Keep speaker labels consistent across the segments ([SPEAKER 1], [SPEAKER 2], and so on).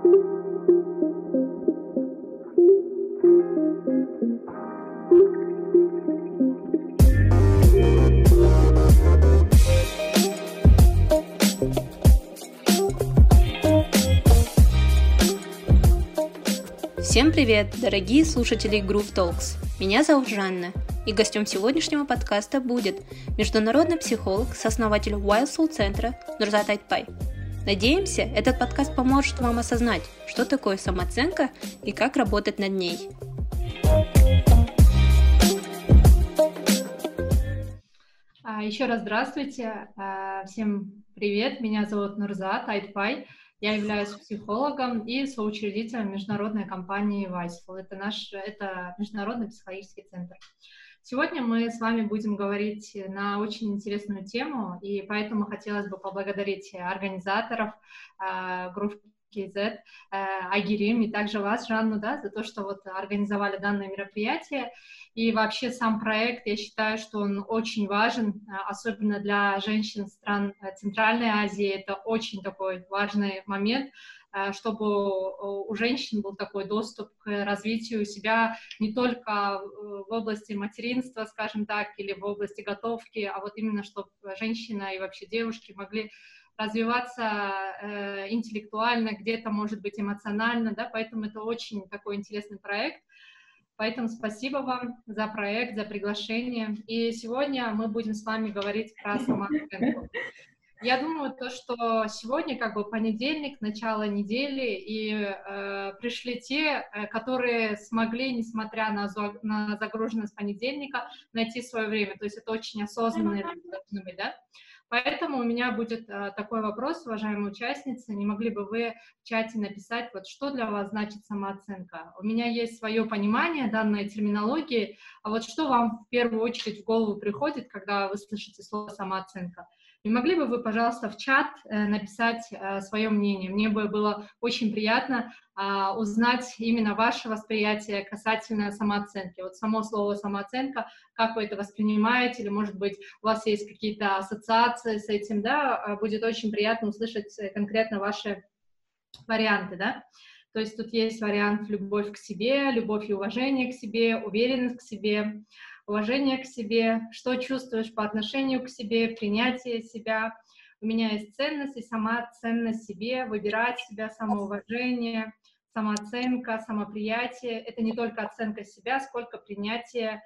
[SPEAKER 1] Всем привет, дорогие слушатели Groove Talks. Меня зовут Жанна, и гостем сегодняшнего подкаста будет международный психолог, сооснователь Wild Soul центра Нурзат Айтпай. Надеемся, этот подкаст поможет вам осознать, что такое самооценка и как работать над ней.
[SPEAKER 2] А, Еще раз здравствуйте, а, всем привет, меня зовут Нурзат Айтпай, я являюсь психологом и соучредителем международной компании Вайсфул. Это наш, это международный психологический центр. Сегодня мы с вами будем говорить на очень интересную тему, и поэтому хотелось бы поблагодарить организаторов э, группы KZ, э, Агирим и также вас, Жанну, да, за то, что вот организовали данное мероприятие. И вообще сам проект, я считаю, что он очень важен, а, особенно для женщин стран э, Центральной Азии. Это очень такой важный момент, чтобы у женщин был такой доступ к развитию себя не только в области материнства, скажем так, или в области готовки, а вот именно чтобы женщина и вообще девушки могли развиваться э, интеллектуально, где-то, может быть, эмоционально, да, поэтому это очень такой интересный проект. Поэтому спасибо вам за проект, за приглашение. И сегодня мы будем с вами говорить про самооценку. Я думаю, то, что сегодня как бы понедельник, начало недели, и э, пришли те, э, которые смогли, несмотря на, на загруженность понедельника, найти свое время. То есть это очень осознанные должны быть, да? Поэтому у меня будет э, такой вопрос, уважаемые участницы, не могли бы вы в чате написать, вот что для вас значит самооценка? У меня есть свое понимание данной терминологии, а вот что вам в первую очередь в голову приходит, когда вы слышите слово самооценка? Не могли бы вы, пожалуйста, в чат э, написать э, свое мнение? Мне бы было очень приятно а, узнать именно ваше восприятие касательно самооценки. Вот само слово самооценка, как вы это воспринимаете, или, может быть, у вас есть какие-то ассоциации с этим, да, а, будет очень приятно услышать э, конкретно ваши варианты, да. То есть тут есть вариант любовь к себе, любовь и уважение к себе, уверенность к себе, уважение к себе, что чувствуешь по отношению к себе, принятие себя. У меня есть ценность и сама ценность себе, выбирать себя, самоуважение, самооценка, самоприятие. Это не только оценка себя, сколько принятие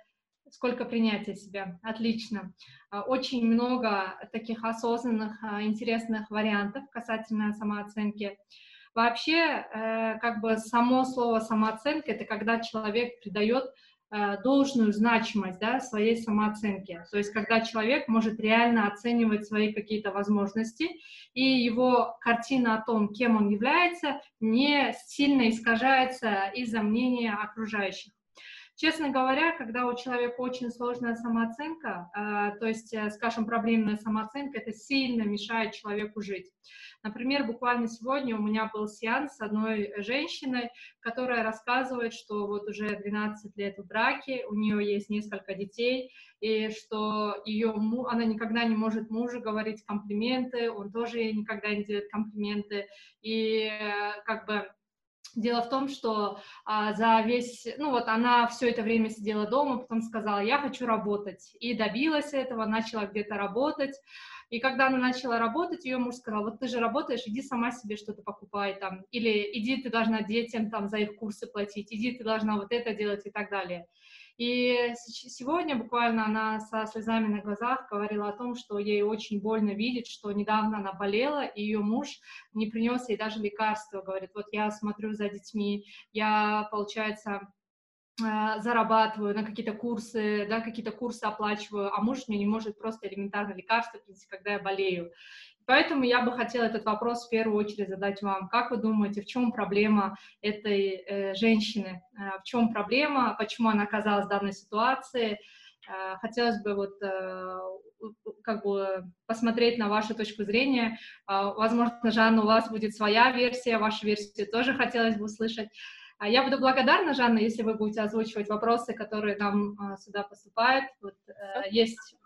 [SPEAKER 2] сколько принятия себя. Отлично. А, очень много таких осознанных, а, интересных вариантов касательно самооценки. Вообще, э, как бы само слово самооценка — это когда человек придает должную значимость да, своей самооценки. То есть когда человек может реально оценивать свои какие-то возможности, и его картина о том, кем он является, не сильно искажается из-за мнения окружающих. Честно говоря, когда у человека очень сложная самооценка, э, то есть, э, скажем, проблемная самооценка, это сильно мешает человеку жить. Например, буквально сегодня у меня был сеанс с одной женщиной, которая рассказывает, что вот уже 12 лет в браке, у нее есть несколько детей, и что ее, она никогда не может мужу говорить комплименты, он тоже ей никогда не делает комплименты, и э, как бы Дело в том, что а, за весь, ну вот она все это время сидела дома, потом сказала, я хочу работать, и добилась этого, начала где-то работать, и когда она начала работать, ее муж сказал, вот ты же работаешь, иди сама себе что-то покупай там, или иди ты должна детям там за их курсы платить, иди ты должна вот это делать и так далее. И сегодня буквально она со слезами на глазах говорила о том, что ей очень больно видеть, что недавно она болела, и ее муж не принес ей даже лекарства. Говорит, вот я смотрю за детьми, я, получается, а, зарабатываю на какие-то курсы, да, какие-то курсы оплачиваю, а муж мне не может просто элементарно лекарства принести, когда я болею. Поэтому я бы хотела этот вопрос в первую очередь задать вам. Как вы думаете, в чем проблема этой э, женщины? Э, в чем проблема? Почему она оказалась в данной ситуации? Э, хотелось бы вот э, как бы посмотреть на вашу точку зрения. Э, возможно, Жанна, у вас будет своя версия, вашу версию тоже хотелось бы услышать. А я буду благодарна, Жанна, если вы будете озвучивать вопросы, которые нам э, сюда поступают. Вот, э, есть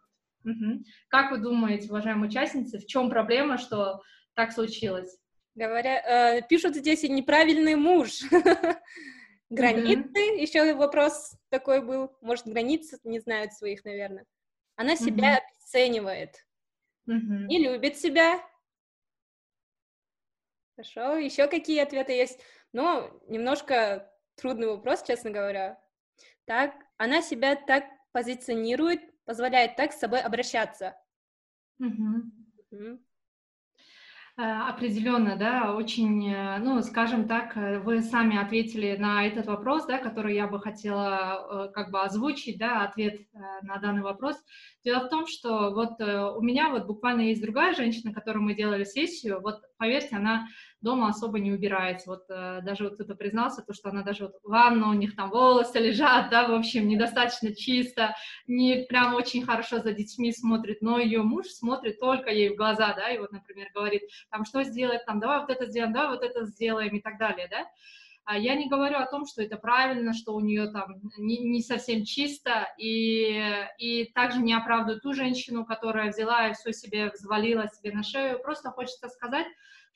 [SPEAKER 2] Угу. Как вы думаете, уважаемые участницы, в чем проблема, что так случилось?
[SPEAKER 1] Говоря, э, пишут здесь и неправильный муж. Границы, еще вопрос такой был. Может, границы не знают своих, наверное. Она себя обесценивает. Не любит себя. Хорошо, еще какие ответы есть? Ну, немножко трудный вопрос, честно говоря. Так, она себя так позиционирует, позволяет так с собой обращаться.
[SPEAKER 2] Угу. Угу. Определенно, да, очень, э, ну, скажем так, э, вы сами ответили на этот вопрос, да, который я бы хотела как бы озвучить, да, ответ на данный вопрос. Дело в том, что вот у меня вот буквально есть другая женщина, которой мы делали сессию, вот поверьте, она дома особо не убирается. Вот э, даже вот кто-то признался, то, что она даже вот в ванну, у них там волосы лежат, да, в общем, недостаточно чисто, не прям очень хорошо за детьми смотрит, но ее муж смотрит только ей в глаза, да, и вот, например, говорит, там, что сделать, там, давай вот это сделаем, давай вот это сделаем и так далее, да. А я не говорю о том, что это правильно, что у нее там не, не совсем чисто, и, и также не оправдываю ту женщину, которая взяла и все себе взвалила себе на шею. Просто хочется сказать,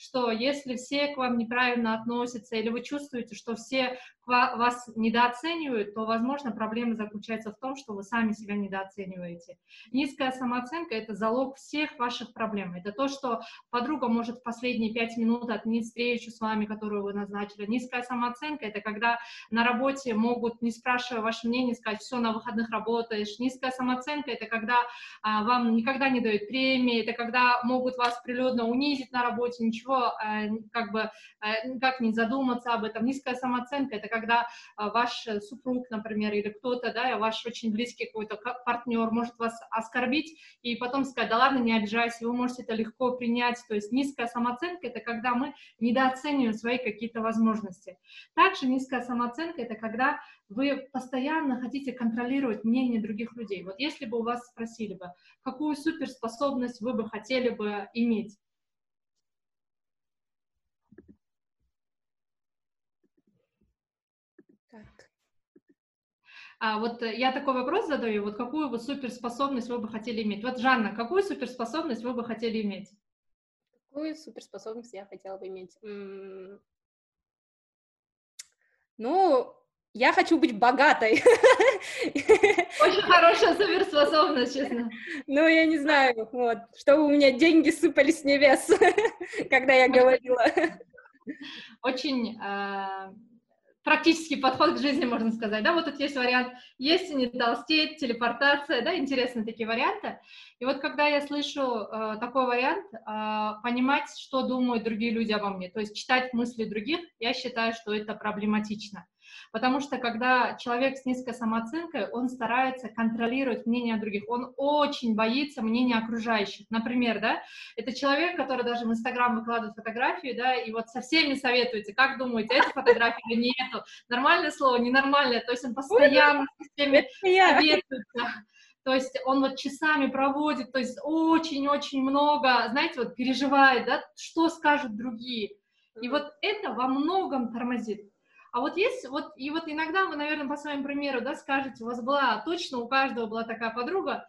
[SPEAKER 2] что если все к вам неправильно относятся, или вы чувствуете, что все вас недооценивают, то, возможно, проблема заключается в том, что вы сами себя недооцениваете. Низкая самооценка — это залог всех ваших проблем. Это то, что подруга может в последние пять минут отменить встречу с вами, которую вы назначили. Низкая самооценка — это когда на работе могут, не спрашивая ваше мнение, сказать, все, на выходных работаешь. Низкая самооценка — это когда а, вам никогда не дают премии, это когда могут вас прилюдно унизить на работе, ничего, а, как бы, а, никак не задуматься об этом. Низкая самооценка — это когда а, ваш э, супруг, например, или кто-то, да, ваш очень близкий какой-то партнер может вас оскорбить и потом сказать, да ладно, не обижайся, вы можете это легко принять. То есть низкая самооценка — это когда мы недооцениваем свои какие-то возможности. Также низкая самооценка — это когда вы постоянно хотите контролировать мнение других людей. Вот если бы у вас спросили бы, какую суперспособность вы бы хотели бы иметь, А вот э, я такой вопрос задаю, вот какую бы суперспособность вы бы хотели иметь? Вот, Жанна, какую суперспособность вы бы хотели иметь?
[SPEAKER 1] Какую суперспособность я хотела бы иметь? Ну, я хочу быть богатой.
[SPEAKER 2] Очень хорошая суперспособность, честно.
[SPEAKER 1] Ну, я не знаю, вот, чтобы у меня деньги сыпались с небес, когда я говорила.
[SPEAKER 2] Очень а, практический подход к жизни, можно сказать, да, вот тут есть вариант есть не толстеть, телепортация, да, интересные такие варианты, и вот когда я слышу э, такой вариант, э, понимать, что думают другие люди обо мне, то есть читать мысли других, я считаю, что это проблематично. Потому что когда человек с низкой самооценкой, он старается контролировать мнение других, он очень боится мнения окружающих. Например, да, это человек, который даже в Инстаграм выкладывает фотографии, да, и вот со всеми советуете, как думаете, эту фотографию или не эту, нормальное слово, ненормальное, то есть он постоянно с всеми советуется. То есть он вот часами проводит, то есть очень-очень много, знаете, вот переживает, да, что скажут другие. И вот это во многом тормозит. А вот есть, вот, и вот иногда вы, наверное, по своему примеру, да, скажете, у вас была, точно у каждого была такая подруга,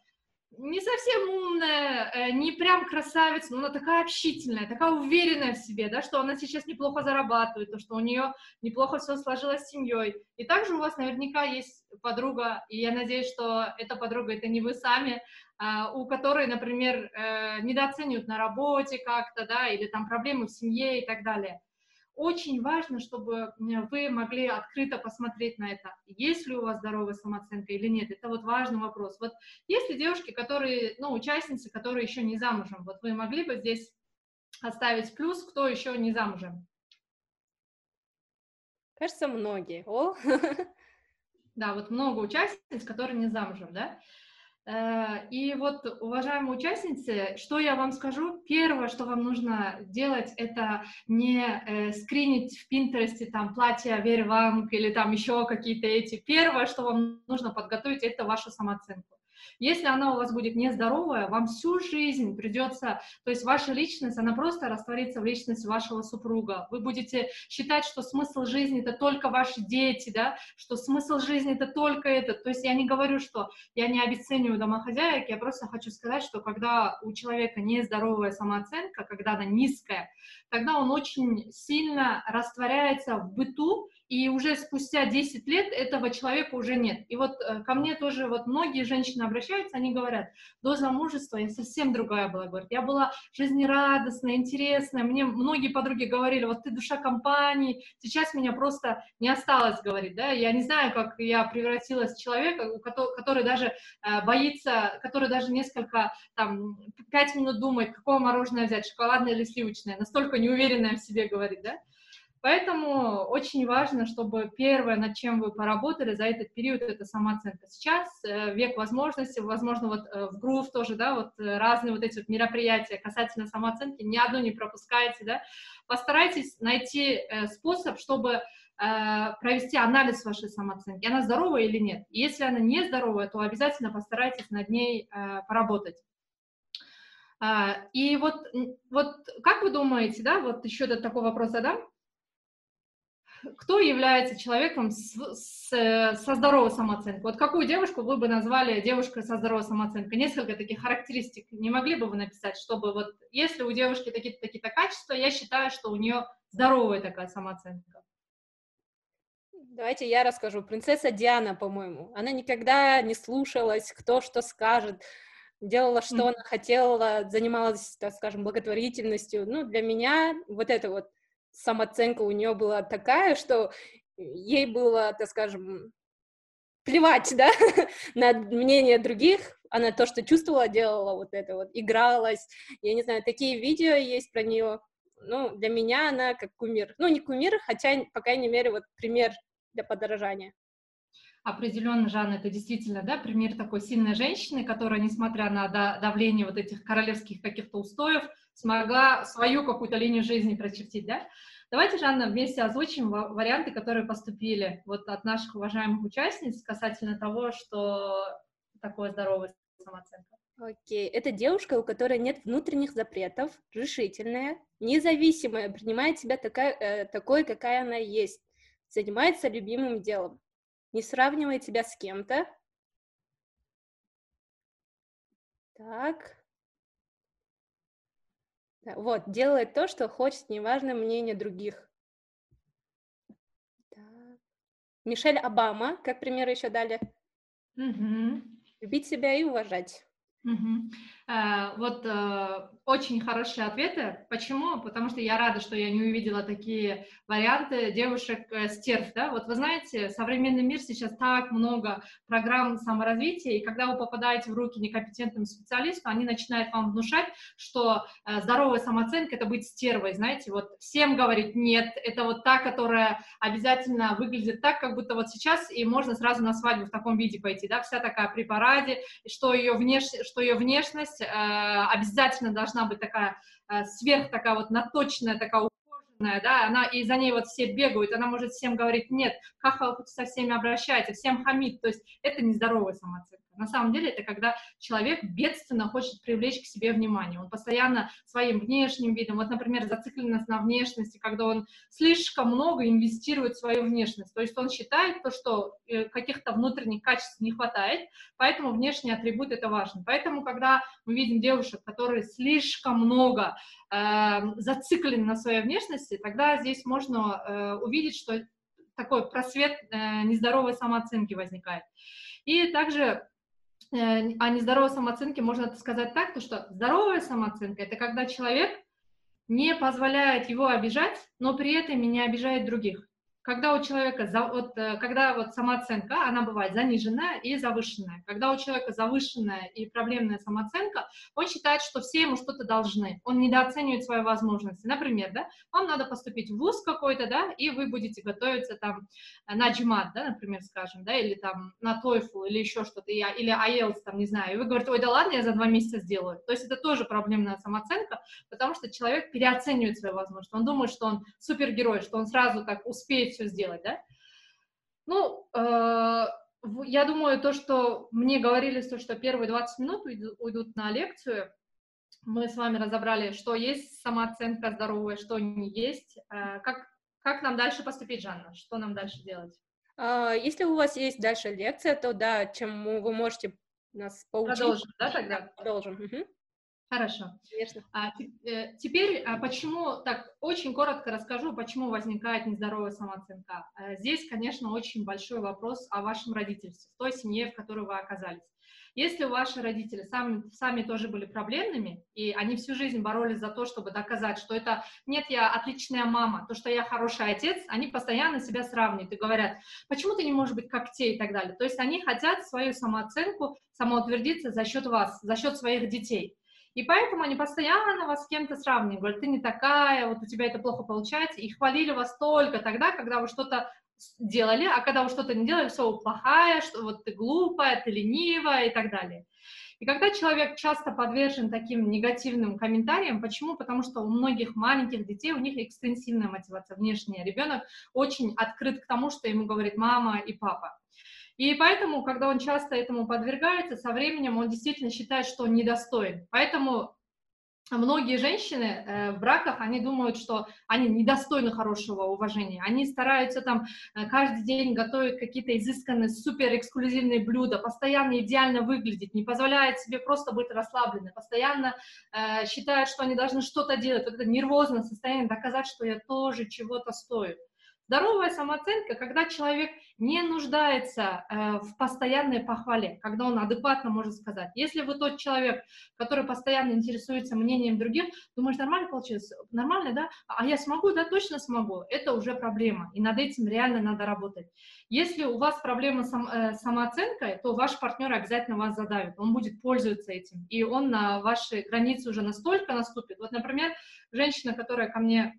[SPEAKER 2] не совсем умная, э, не прям красавица, но она такая общительная, такая уверенная в себе, да, что она сейчас неплохо зарабатывает, то, что у нее неплохо все сложилось с семьей. И также у вас наверняка есть подруга, и я надеюсь, что эта подруга это не вы сами, а, у которой, например, э, недооценивают на работе как-то, да, или там проблемы в семье и так далее. Очень важно, чтобы вы могли открыто посмотреть на это, есть ли у вас здоровая самооценка или нет. Это вот важный вопрос. Вот есть ли девушки, которые, ну, участницы, которые еще не замужем? Вот вы могли бы здесь оставить плюс, кто еще не замужем?
[SPEAKER 1] Кажется, многие. О.
[SPEAKER 2] Да, вот много участниц, которые не замужем, да? Э, и вот, уважаемые участницы, что я вам скажу? Первое, что вам нужно делать, это не э, скринить в Пинтересте там платье Верванг или там еще какие-то эти. Первое, что вам нужно подготовить, это вашу самооценку. Если она у вас будет нездоровая, вам всю жизнь придется, то есть ваша личность, она просто растворится в личность вашего супруга. Вы будете считать, что смысл жизни это только ваши дети, да, что смысл жизни это только это. То есть я не говорю, что я не обесцениваю домохозяек, я просто хочу сказать, что когда у человека нездоровая самооценка, когда она низкая, тогда он очень сильно растворяется в быту, и уже спустя 10 лет этого человека уже нет. И вот э, ко мне тоже вот многие женщины обращаются, они говорят, до замужества я совсем другая была, говорят, я была жизнерадостная, интересная, мне многие подруги говорили, вот ты душа компании, сейчас меня просто не осталось, говорит, да, я не знаю, как я превратилась в человека, который даже э, боится, который даже несколько, там, пять минут думает, какое мороженое взять, шоколадное или сливочное, настолько неуверенная в себе, говорит, да, Поэтому очень важно, чтобы первое, над чем вы поработали за этот период, это самооценка. Сейчас э, век возможностей, возможно, вот э, в Groove тоже, да, вот э, разные вот эти вот мероприятия касательно самооценки, ни одно не пропускайте, да. Постарайтесь найти способ, чтобы провести анализ вашей самооценки, она здоровая или нет. Если она не здоровая, то обязательно постарайтесь над ней поработать. А, и вот, вот как вы думаете, да, вот еще такой вопрос задам, кто является человеком с, с, со здоровой самооценкой? Вот какую девушку вы бы назвали девушкой со здоровой самооценкой? Несколько таких характеристик не могли бы вы написать, чтобы вот если у девушки такие-то такие качества, я считаю, что у нее здоровая такая самооценка.
[SPEAKER 1] Давайте я расскажу. Принцесса Диана, по-моему, она никогда не слушалась, кто что скажет, делала, что mm-hmm. она хотела, занималась, так скажем, благотворительностью. Ну, для меня вот это вот самооценка у нее была такая, что ей было, так скажем, плевать, да, на мнение других, она то, что чувствовала, делала вот это вот, игралась, я не знаю, такие видео есть про нее, ну, для меня она как кумир, ну, не кумир, хотя, по крайней мере, вот пример для подражания.
[SPEAKER 2] Определенно, Жанна, это действительно, да, пример такой сильной женщины, которая, несмотря на давление вот этих королевских каких-то устоев, смогла свою какую-то линию жизни прочертить, да? Давайте, Жанна, вместе озвучим варианты, которые поступили вот от наших уважаемых участниц касательно того, что такое здоровая самооценка.
[SPEAKER 1] Окей, это девушка, у которой нет внутренних запретов, решительная, независимая, принимает себя такая, э, такой, какая она есть, занимается любимым делом, не сравнивает себя с кем-то. Так, вот, делает то, что хочет, неважно мнение других. Мишель Обама, как пример еще дали. Угу. Любить себя и уважать.
[SPEAKER 2] Угу. А, вот а, очень хорошие ответы. Почему? Потому что я рада, что я не увидела такие варианты девушек э, да. Вот вы знаете, современный мир сейчас так много программ саморазвития, и когда вы попадаете в руки некомпетентным специалистам, они начинают вам внушать, что э, здоровая самооценка — это быть стервой, знаете, вот всем говорит нет, это вот та, которая обязательно выглядит так, как будто вот сейчас, и можно сразу на свадьбу в таком виде пойти, да, вся такая при параде, что ее, внеш... что ее внешность э, обязательно должна быть такая э, сверх такая вот наточная, такая ухоженная, да, она, и за ней вот все бегают, она может всем говорить нет, как вы со всеми обращаетесь, всем хамит, то есть это нездоровая самооценка. На самом деле это когда человек бедственно хочет привлечь к себе внимание. Он постоянно своим внешним видом, вот, например, зацикленность на внешности, когда он слишком много инвестирует в свою внешность. То есть он считает то, что э, каких-то внутренних качеств не хватает, поэтому внешний атрибут это важно. Поэтому, когда мы видим девушек, которые слишком много э, зациклены на своей внешности, тогда здесь можно э, увидеть, что такой просвет э, нездоровой самооценки возникает. И также о нездоровой самооценке можно сказать так, то что здоровая самооценка – это когда человек не позволяет его обижать, но при этом и не обижает других когда у человека, вот, э, когда вот самооценка, она бывает заниженная и завышенная. Когда у человека завышенная и проблемная самооценка, он считает, что все ему что-то должны. Он недооценивает свои возможности. Например, да, вам надо поступить в ВУЗ какой-то, да, и вы будете готовиться там на GMAT, да, например, скажем, да, или там на TOEFL, или еще что-то, или IELTS, там, не знаю, и вы говорите, ой, да ладно, я за два месяца сделаю. То есть это тоже проблемная самооценка, потому что человек переоценивает свои возможности. Он думает, что он супергерой, что он сразу так успеет все сделать, да? Ну, э, я думаю, то, что мне говорили, то, что первые 20 минут уйдут, на лекцию, мы с вами разобрали, что есть самооценка здоровая, что не есть. Э, как, как нам дальше поступить, Жанна? Что нам дальше делать?
[SPEAKER 1] А, если у вас есть дальше лекция, то да, чем вы можете нас поучить.
[SPEAKER 2] Продолжим, да, тогда?
[SPEAKER 1] Продолжим. Угу.
[SPEAKER 2] Хорошо.
[SPEAKER 1] Конечно.
[SPEAKER 2] А, э, теперь, а почему, так, очень коротко расскажу, почему возникает нездоровая самооценка. А, здесь, конечно, очень большой вопрос о вашем родительстве, в той семье, в которой вы оказались. Если ваши родители сами, сами тоже были проблемными, и они всю жизнь боролись за то, чтобы доказать, что это нет, я отличная мама, то, что я хороший отец, они постоянно себя сравнивают и говорят, почему ты не можешь быть как те и так далее. То есть они хотят свою самооценку, самоутвердиться за счет вас, за счет своих детей. И поэтому они постоянно вас с кем-то сравнивают, говорят, ты не такая, вот у тебя это плохо получается, и хвалили вас только тогда, когда вы что-то делали, а когда вы что-то не делали, все, плохая, что вот ты глупая, ты ленивая и так далее. И когда человек часто подвержен таким негативным комментариям, почему? Потому что у многих маленьких детей, у них экстенсивная мотивация внешняя. Ребенок очень открыт к тому, что ему говорит мама и папа. И поэтому, когда он часто этому подвергается, со временем он действительно считает, что он недостоин. Поэтому многие женщины э, в браках, они думают, что они недостойны хорошего уважения. Они стараются там э, каждый день готовить какие-то изысканные, супер эксклюзивные блюда, постоянно идеально выглядеть, не позволяет себе просто быть расслабленной, постоянно э, считают, что они должны что-то делать. Вот это нервозное состояние, доказать, что я тоже чего-то стою. Здоровая самооценка, когда человек не нуждается э, в постоянной похвале, когда он адекватно может сказать. Если вы тот человек, который постоянно интересуется мнением других, думаешь, нормально получилось? Нормально, да? А я смогу? Да, точно смогу. Это уже проблема, и над этим реально надо работать. Если у вас проблема с э, самооценкой, то ваш партнер обязательно вас задавит, он будет пользоваться этим, и он на ваши границы уже настолько наступит. Вот, например, женщина, которая ко мне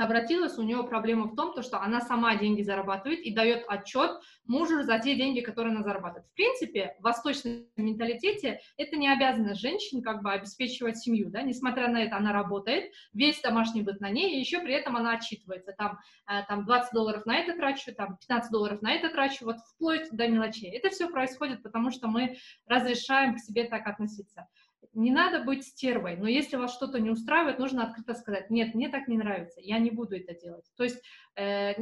[SPEAKER 2] обратилась, у нее проблема в том, то, что она сама деньги зарабатывает и дает отчет мужу за те деньги, которые она зарабатывает. В принципе, в восточном менталитете это не обязанность женщин как бы обеспечивать семью, да, несмотря на это она работает, весь домашний быт на ней, и еще при этом она отчитывается, там, э, там 20 долларов на это трачу, там 15 долларов на это трачу, вот вплоть до мелочей. Это все происходит, потому что мы разрешаем к себе так относиться не надо быть стервой, но если вас что-то не устраивает, нужно открыто сказать, нет, мне так не нравится, я не буду это делать. То есть, э,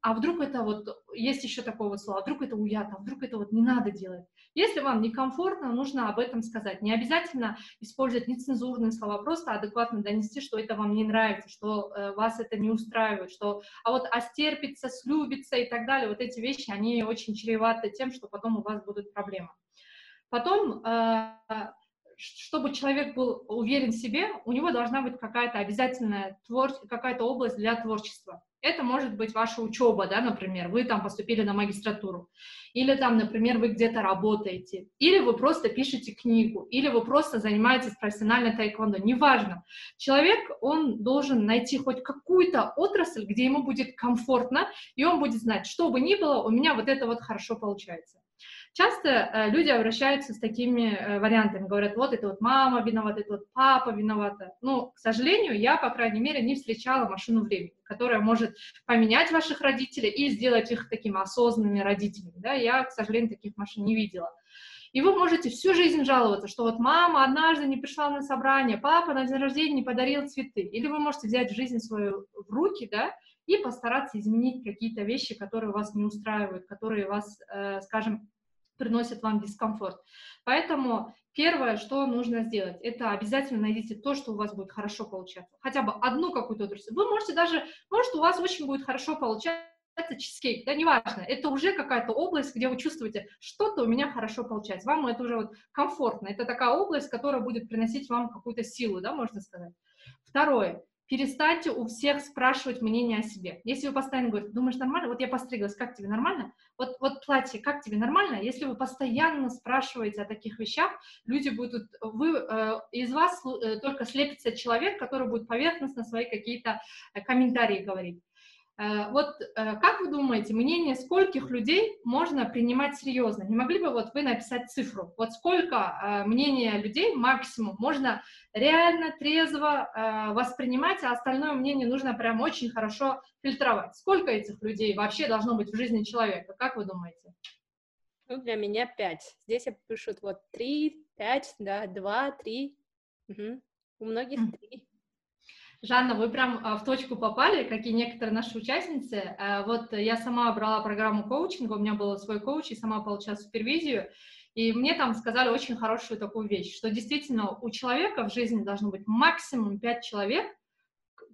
[SPEAKER 2] а вдруг это вот, есть еще такое вот слово, а вдруг это уято, а вдруг это вот не надо делать. Если вам некомфортно, нужно об этом сказать. Не обязательно использовать нецензурные слова, просто адекватно донести, что это вам не нравится, что э, вас это не устраивает, что, а вот остерпится, слюбится и так далее, вот эти вещи, они очень чреваты тем, что потом у вас будут проблемы. Потом э, чтобы человек был уверен в себе, у него должна быть какая-то обязательная твор... какая-то область для творчества. Это может быть ваша учеба, да, например, вы там поступили на магистратуру, или там, например, вы где-то работаете, или вы просто пишете книгу, или вы просто занимаетесь профессионально тайквондо, неважно. Человек, он должен найти хоть какую-то отрасль, где ему будет комфортно, и он будет знать, что бы ни было, у меня вот это вот хорошо получается. Часто э, люди обращаются с такими э, вариантами, говорят, вот это вот мама виновата, это вот папа виновата. Ну, к сожалению, я, по крайней мере, не встречала машину времени, которая может поменять ваших родителей и сделать их такими осознанными родителями. Да? Я, к сожалению, таких машин не видела. И вы можете всю жизнь жаловаться, что вот мама однажды не пришла на собрание, папа на день рождения не подарил цветы. Или вы можете взять жизнь свою в руки, да, и постараться изменить какие-то вещи, которые вас не устраивают, которые вас, э, скажем, приносит вам дискомфорт. Поэтому первое, что нужно сделать, это обязательно найдите то, что у вас будет хорошо получаться. Хотя бы одну какую-то отрасль. Вы можете даже, может, у вас очень будет хорошо получаться чизкейк, да, неважно, это уже какая-то область, где вы чувствуете, что-то у меня хорошо получается, вам это уже вот комфортно, это такая область, которая будет приносить вам какую-то силу, да, можно сказать. Второе, перестаньте у всех спрашивать мнение о себе. Если вы постоянно говорите, думаешь, нормально? Вот я постриглась, как тебе нормально? Вот, вот платье, как тебе нормально? Если вы постоянно спрашиваете о таких вещах, люди будут, вы, э, из вас э, только слепится человек, который будет поверхностно свои какие-то э, комментарии говорить. Э, вот э, как вы думаете, мнение скольких людей можно принимать серьезно? Не могли бы вот вы написать цифру? Вот сколько э, мнения людей максимум можно реально трезво воспринимать, а остальное мнение нужно прям очень хорошо фильтровать? Сколько этих людей вообще должно быть в жизни человека? Как вы думаете?
[SPEAKER 1] Ну, для меня пять. Здесь пишут вот три, пять, да, два, три. Угу. У многих три.
[SPEAKER 2] Жанна, вы прям а, в точку попали, как и некоторые наши участницы. А, вот я сама брала программу коучинга, у меня был свой коуч, и сама получала супервизию, и мне там сказали очень хорошую такую вещь, что действительно у человека в жизни должно быть максимум пять человек,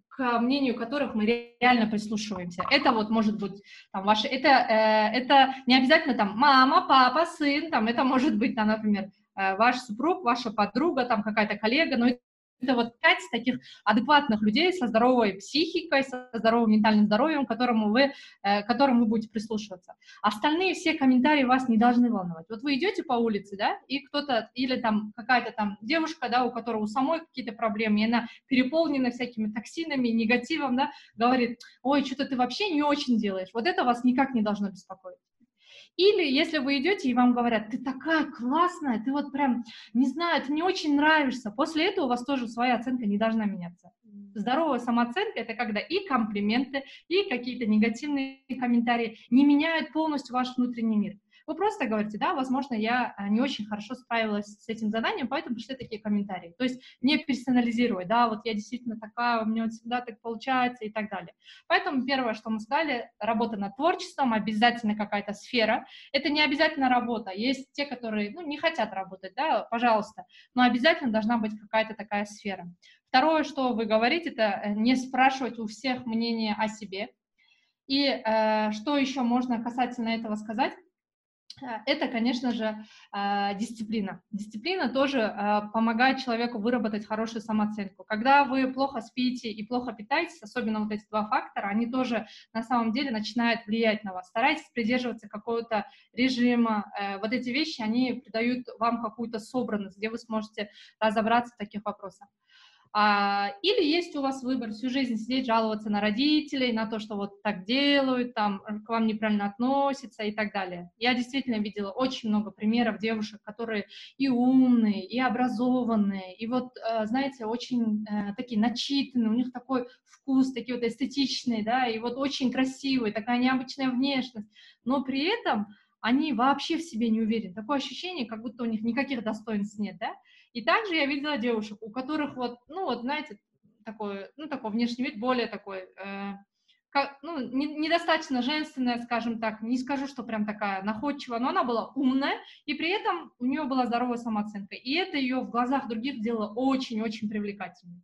[SPEAKER 2] к мнению которых мы реально прислушиваемся. Это вот может быть там ваши, это, э, это не обязательно там мама, папа, сын, там это может быть там, например, э, ваш супруг, ваша подруга, там какая-то коллега, но это вот пять таких адекватных людей со здоровой психикой, со здоровым ментальным здоровьем, которому вы, э, которым вы будете прислушиваться. Остальные все комментарии вас не должны волновать. Вот вы идете по улице, да, и кто-то, или там какая-то там девушка, да, у которой у самой какие-то проблемы, и она переполнена всякими токсинами, негативом, да, говорит, ой, что-то ты вообще не очень делаешь. Вот это вас никак не должно беспокоить. Или если вы идете и вам говорят, ты такая классная, ты вот прям, не знаю, ты мне очень нравишься, после этого у вас тоже своя оценка не должна меняться. Здоровая самооценка — это когда и комплименты, и какие-то негативные комментарии не меняют полностью ваш внутренний мир. Вы просто говорите, да, возможно, я э, не очень хорошо справилась с этим заданием, поэтому пришли такие комментарии. То есть не персонализировать, да, вот я действительно такая, у меня вот всегда так получается и так далее. Поэтому первое, что мы сказали, работа над творчеством, обязательно какая-то сфера. Это не обязательно работа. Есть те, которые, ну, не хотят работать, да, пожалуйста, но обязательно должна быть какая-то такая сфера. Второе, что вы говорите, это э, не спрашивать у всех мнение о себе. И э, что еще можно касательно этого сказать? Э, это, конечно же, э, дисциплина. Дисциплина тоже э, помогает человеку выработать хорошую самооценку. Когда вы плохо спите и плохо питаетесь, особенно вот эти два фактора, они тоже на самом деле начинают влиять на вас. Старайтесь придерживаться какого-то режима. Вот эти вещи, они придают вам какую-то собранность, где вы сможете разобраться в таких вопросах. А, или есть у вас выбор всю жизнь сидеть, жаловаться на родителей, на то, что вот так делают, там, к вам неправильно относятся и так далее. Я действительно видела очень много примеров девушек, которые и умные, и образованные, и вот, э, знаете, очень э, такие начитанные, у них такой вкус, такие вот эстетичные, да, и вот очень красивые, такая необычная внешность, но при этом они вообще в себе не уверены. Такое ощущение, как будто у них никаких достоинств нет, да, и также я видела девушек, у которых вот, ну вот, знаете, такой, ну такой внешний вид более такой, э, как, ну, не, недостаточно женственная, скажем так, не скажу, что прям такая находчивая, но она была умная, и при этом у нее была здоровая самооценка, и это ее в глазах других делало очень-очень привлекательной.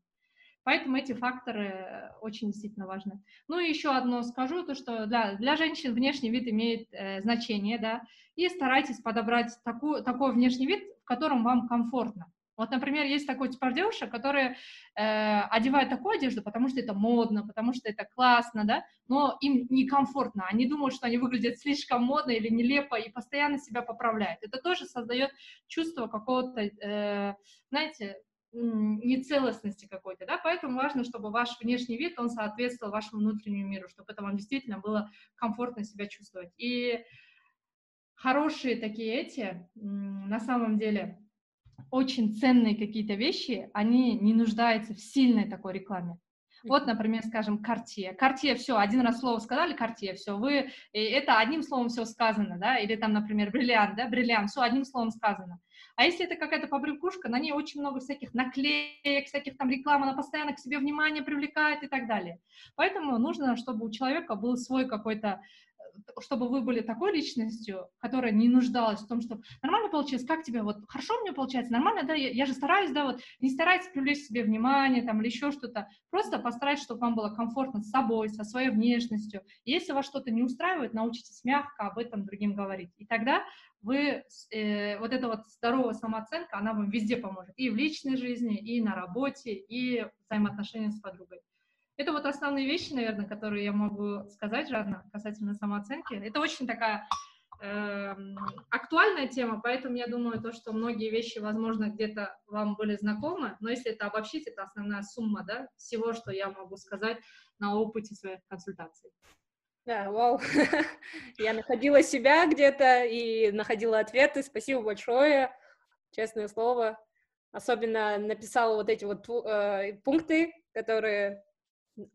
[SPEAKER 2] Поэтому эти факторы очень действительно важны. Ну и еще одно скажу, то что для, для женщин внешний вид имеет э, значение, да, и старайтесь подобрать такую, такой внешний вид, в котором вам комфортно. Вот, например, есть такой тип девушек, которые э, одевают такую одежду, потому что это модно, потому что это классно, да, но им некомфортно. Они думают, что они выглядят слишком модно или нелепо и постоянно себя поправляют. Это тоже создает чувство какого-то, э, знаете, нецелостности какой-то, да, поэтому важно, чтобы ваш внешний вид, он соответствовал вашему внутреннему миру, чтобы это вам действительно было комфортно себя чувствовать. И хорошие такие эти, на самом деле, очень ценные какие-то вещи, они не нуждаются в сильной такой рекламе. Вот, например, скажем, Cartier. Cartier, все, один раз слово сказали, Cartier, все, вы, это одним словом все сказано, да, или там, например, бриллиант, да, бриллиант, все одним словом сказано. А если это какая-то побрякушка, на ней очень много всяких наклеек, всяких там рекламы, она постоянно к себе внимание привлекает и так далее. Поэтому нужно, чтобы у человека был свой какой-то чтобы вы были такой личностью, которая не нуждалась в том, что нормально получилось, как тебе, вот хорошо мне получается, нормально, да, я, я же стараюсь, да, вот не старайтесь привлечь себе внимание там или еще что-то, просто постарайтесь, чтобы вам было комфортно с собой, со своей внешностью. И если вас что-то не устраивает, научитесь мягко об этом другим говорить. И тогда вы, э, вот эта вот здоровая самооценка, она вам везде поможет, и в личной жизни, и на работе, и в взаимоотношениях с подругой. Это вот основные вещи, наверное, которые я могу сказать, Жанна, касательно самооценки. Это очень такая э, актуальная тема, поэтому я думаю, то, что многие вещи, возможно, где-то вам были знакомы, но если это обобщить, это основная сумма да, всего, что я могу сказать на опыте своих консультаций.
[SPEAKER 1] Да, вау. Я находила себя где-то и находила ответы. Спасибо большое, честное слово. Особенно написала вот эти вот э, пункты, которые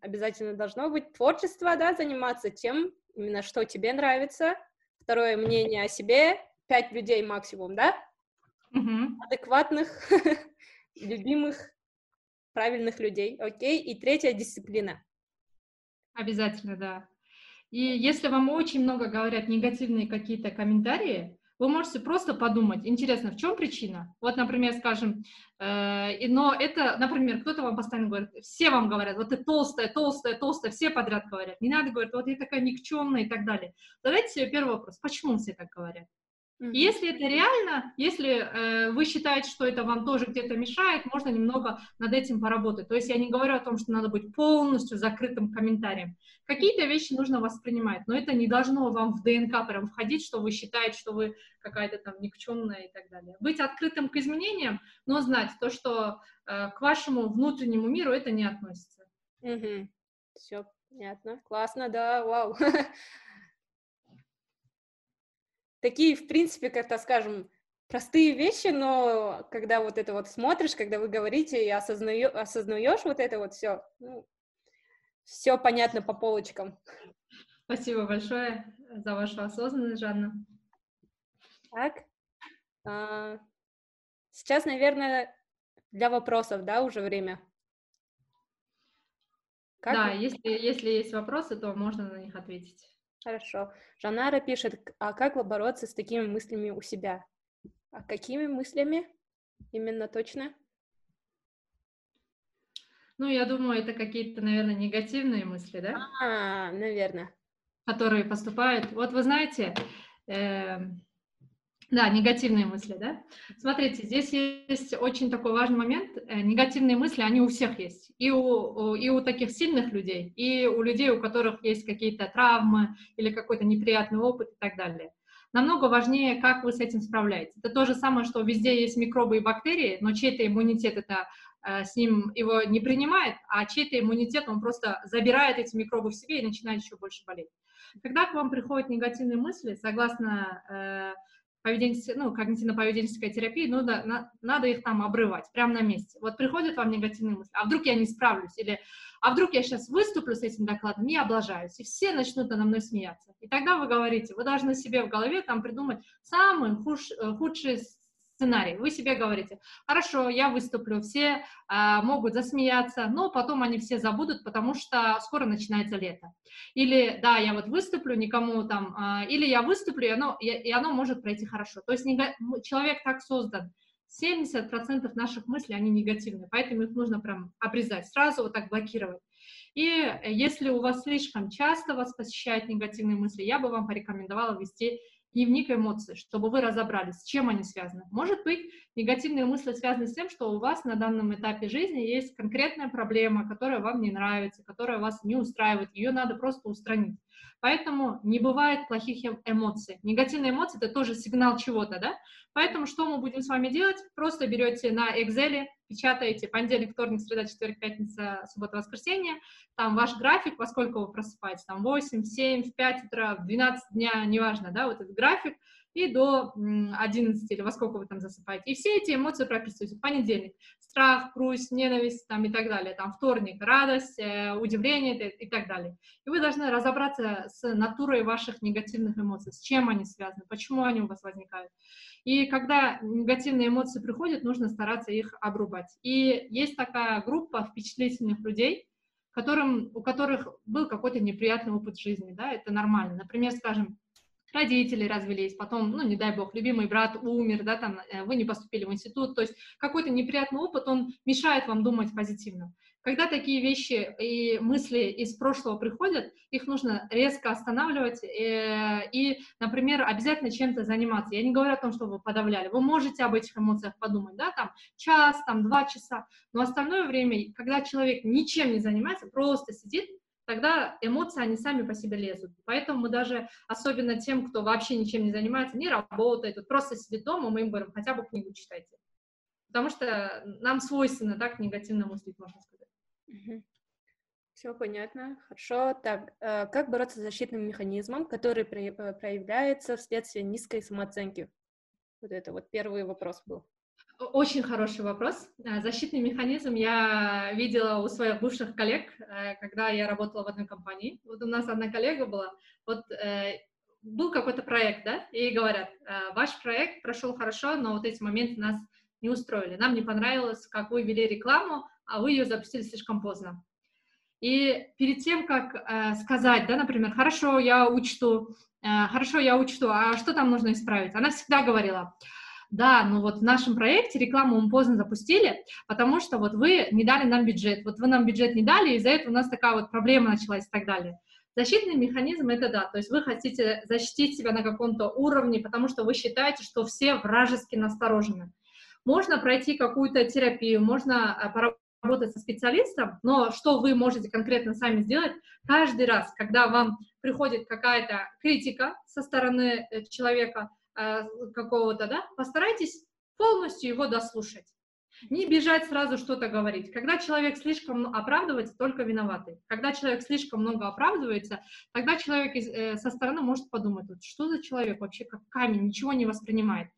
[SPEAKER 1] обязательно должно быть творчество, да, заниматься тем, именно что тебе нравится. Второе, мнение о себе. пять людей максимум, да?
[SPEAKER 2] Угу.
[SPEAKER 1] Адекватных, любимых, правильных людей, окей. И третья дисциплина.
[SPEAKER 2] Обязательно, да. И если вам очень много говорят негативные какие-то комментарии, вы можете просто подумать, интересно, в чем причина? Вот, например, скажем, э, но это, например, кто-то вам постоянно говорит, все вам говорят, вот ты толстая, толстая, толстая, все подряд говорят. Не надо говорить, вот я такая никчемная и так далее. Задайте себе первый вопрос, почему все так говорят? И если это реально, если э, вы считаете, что это вам тоже где-то мешает, можно немного над этим поработать. То есть я не говорю о том, что надо быть полностью закрытым комментарием. Какие-то вещи нужно воспринимать, но это не должно вам в ДНК прям входить, что вы считаете, что вы какая-то там никчемная и так далее. Быть открытым к изменениям, но знать то, что э, к вашему внутреннему миру это не относится.
[SPEAKER 1] Угу. Все понятно. Классно, да, вау. такие, в принципе, как-то, скажем, простые вещи, но когда вот это вот смотришь, когда вы говорите и осознаю, осознаешь вот это вот все, ну, все понятно по полочкам.
[SPEAKER 2] Спасибо большое за вашу осознанность, Жанна.
[SPEAKER 1] Так, а, сейчас, наверное, для вопросов, да, уже время.
[SPEAKER 2] Как да, если, если есть вопросы, то можно на них ответить.
[SPEAKER 1] Хорошо. Жанара пишет, а как бороться с такими мыслями у себя? А какими мыслями именно точно?
[SPEAKER 2] Ну, я думаю, это какие-то, наверное, негативные мысли, да?
[SPEAKER 1] А, наверное.
[SPEAKER 2] Которые поступают. Вот вы знаете, э, да, негативные мысли, да? Смотрите, здесь есть очень такой важный момент. Э, негативные мысли, они у всех есть. И у, и у таких сильных людей, и у людей, у которых есть какие-то травмы или какой-то неприятный опыт и так далее. Намного важнее, как вы с этим справляетесь. Это то же самое, что везде есть микробы и бактерии, но чей-то иммунитет это э, с ним его не принимает, а чей-то иммунитет, он просто забирает эти микробы в себе и начинает еще больше болеть. Когда к вам приходят негативные мысли, согласно поведенческая, ну, когнитивно-поведенческая терапия, ну, да, на, надо их там обрывать, прямо на месте. Вот приходят вам негативные мысли, а вдруг я не справлюсь, или а вдруг я сейчас выступлю с этим докладом и облажаюсь, и все начнут надо мной смеяться. И тогда вы говорите, вы должны себе в голове там придумать самый э, худший сценарий. Вы себе говорите, хорошо, я выступлю, все а, могут засмеяться, но потом они все забудут, потому что скоро начинается лето. Или, да, я вот выступлю, никому там, а, или я выступлю, и оно, и, и оно может пройти хорошо. То есть нега... человек так создан, 70% наших мыслей, они негативные, поэтому их нужно прям обрезать, сразу вот так блокировать. И если у вас слишком часто вас посещают негативные мысли, я бы вам порекомендовала вести дневник эмоций, чтобы вы разобрались, с чем они связаны. Может быть, негативные мысли связаны с тем, что у вас на данном этапе жизни есть конкретная проблема, которая вам не нравится, которая вас не устраивает, ее надо просто устранить. Поэтому не бывает плохих эм, эмоций. Негативные эмоции — это тоже сигнал чего-то, да? Поэтому что мы будем с вами делать? Просто берете на Excel, печатаете понедельник, вторник, среда, четверг, пятница, суббота, воскресенье, там ваш график, во сколько вы просыпаетесь, там 8, 7, в 5 утра, в 12 дня, неважно, да, вот этот график, и до 11 или во сколько вы там засыпаете. И все эти эмоции прописываете. Понедельник — страх, грусть, ненависть там, и так далее. Там вторник — радость, э, удивление и так далее. И вы должны разобраться с натурой ваших негативных эмоций, с чем они связаны, почему они у вас возникают. И когда негативные эмоции приходят, нужно стараться их обрубать. И есть такая группа впечатлительных людей, которым, у которых был какой-то неприятный опыт жизни, да, это нормально. Например, скажем, родители развелись, потом, ну, не дай бог, любимый брат умер, да, там, э, вы не поступили в институт, то есть какой-то неприятный опыт, он мешает вам думать позитивно. Когда такие вещи и мысли из прошлого приходят, их нужно резко останавливать э, и, например, обязательно чем-то заниматься. Я не говорю о том, что вы подавляли. Вы можете об этих эмоциях подумать, да, там час, там два часа, но остальное время, когда человек ничем не занимается, просто сидит, тогда эмоции, они сами по себе лезут. Поэтому мы даже, особенно тем, кто вообще ничем не занимается, не работает, вот просто сидит дома, мы им говорим, хотя бы книгу читайте. Потому что нам свойственно так негативно мыслить, можно сказать.
[SPEAKER 1] Все понятно, хорошо. Так, э, как бороться с защитным механизмом, который э, проявляется вследствие низкой самооценки? Вот это вот первый вопрос был.
[SPEAKER 2] Очень хороший вопрос. Э, защитный механизм я видела у своих бывших коллег, когда я работала в одной компании. Вот у нас одна коллега была. Вот был какой-то проект, да, и говорят, «Э, ваш проект прошел хорошо, но вот эти моменты нас не устроили. Нам не понравилось, как вы вели рекламу, а вы ее запустили слишком поздно. И перед тем, как э, сказать, да, например, хорошо, я учту, э, хорошо, я учту, а что там нужно исправить? Она всегда говорила, да, ну вот в нашем проекте рекламу мы поздно запустили, потому что вот вы не дали нам бюджет, вот вы нам бюджет не дали, из-за этого у нас такая вот проблема началась и так далее. Защитный механизм — это да, то есть вы хотите защитить себя на каком-то уровне, потому что вы считаете, что все вражески насторожены. Можно пройти какую-то терапию, можно а, поработать со специалистом, но что вы можете конкретно сами сделать, каждый раз, когда вам приходит какая-то критика со стороны э, человека э, какого-то, да, постарайтесь полностью его дослушать. Не бежать сразу что-то говорить. Когда человек слишком оправдывается, только виноватый. Когда человек слишком много оправдывается, тогда человек из, э, со стороны может подумать, вот, что за человек вообще как камень, ничего не воспринимает.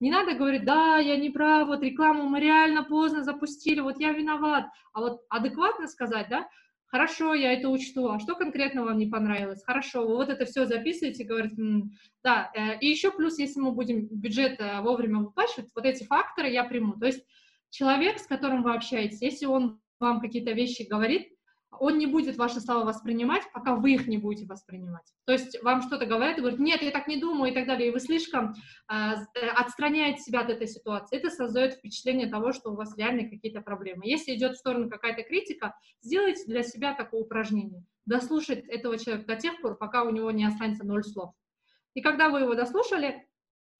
[SPEAKER 2] Не надо говорить, да, я не прав, вот рекламу мы реально поздно запустили, вот я виноват. А вот адекватно сказать, да, хорошо, я это учту, а что конкретно вам не понравилось? Хорошо, вы вот это все записываете, говорите, М, да, э, и еще плюс, если мы будем бюджет э, вовремя выплачивать, вот эти факторы я приму. То есть человек, с которым вы общаетесь, если он вам какие-то вещи говорит, он не будет ваши слова воспринимать, пока вы их не будете воспринимать. То есть вам что-то говорят и говорят, нет, я так не думаю и так далее, и вы слишком а, э, отстраняете себя от этой ситуации. Это создает впечатление того, что у вас реально какие-то проблемы. Если идет в сторону какая-то критика, сделайте для себя такое упражнение. Дослушать этого человека до тех пор, пока у него не останется ноль слов. И когда вы его дослушали,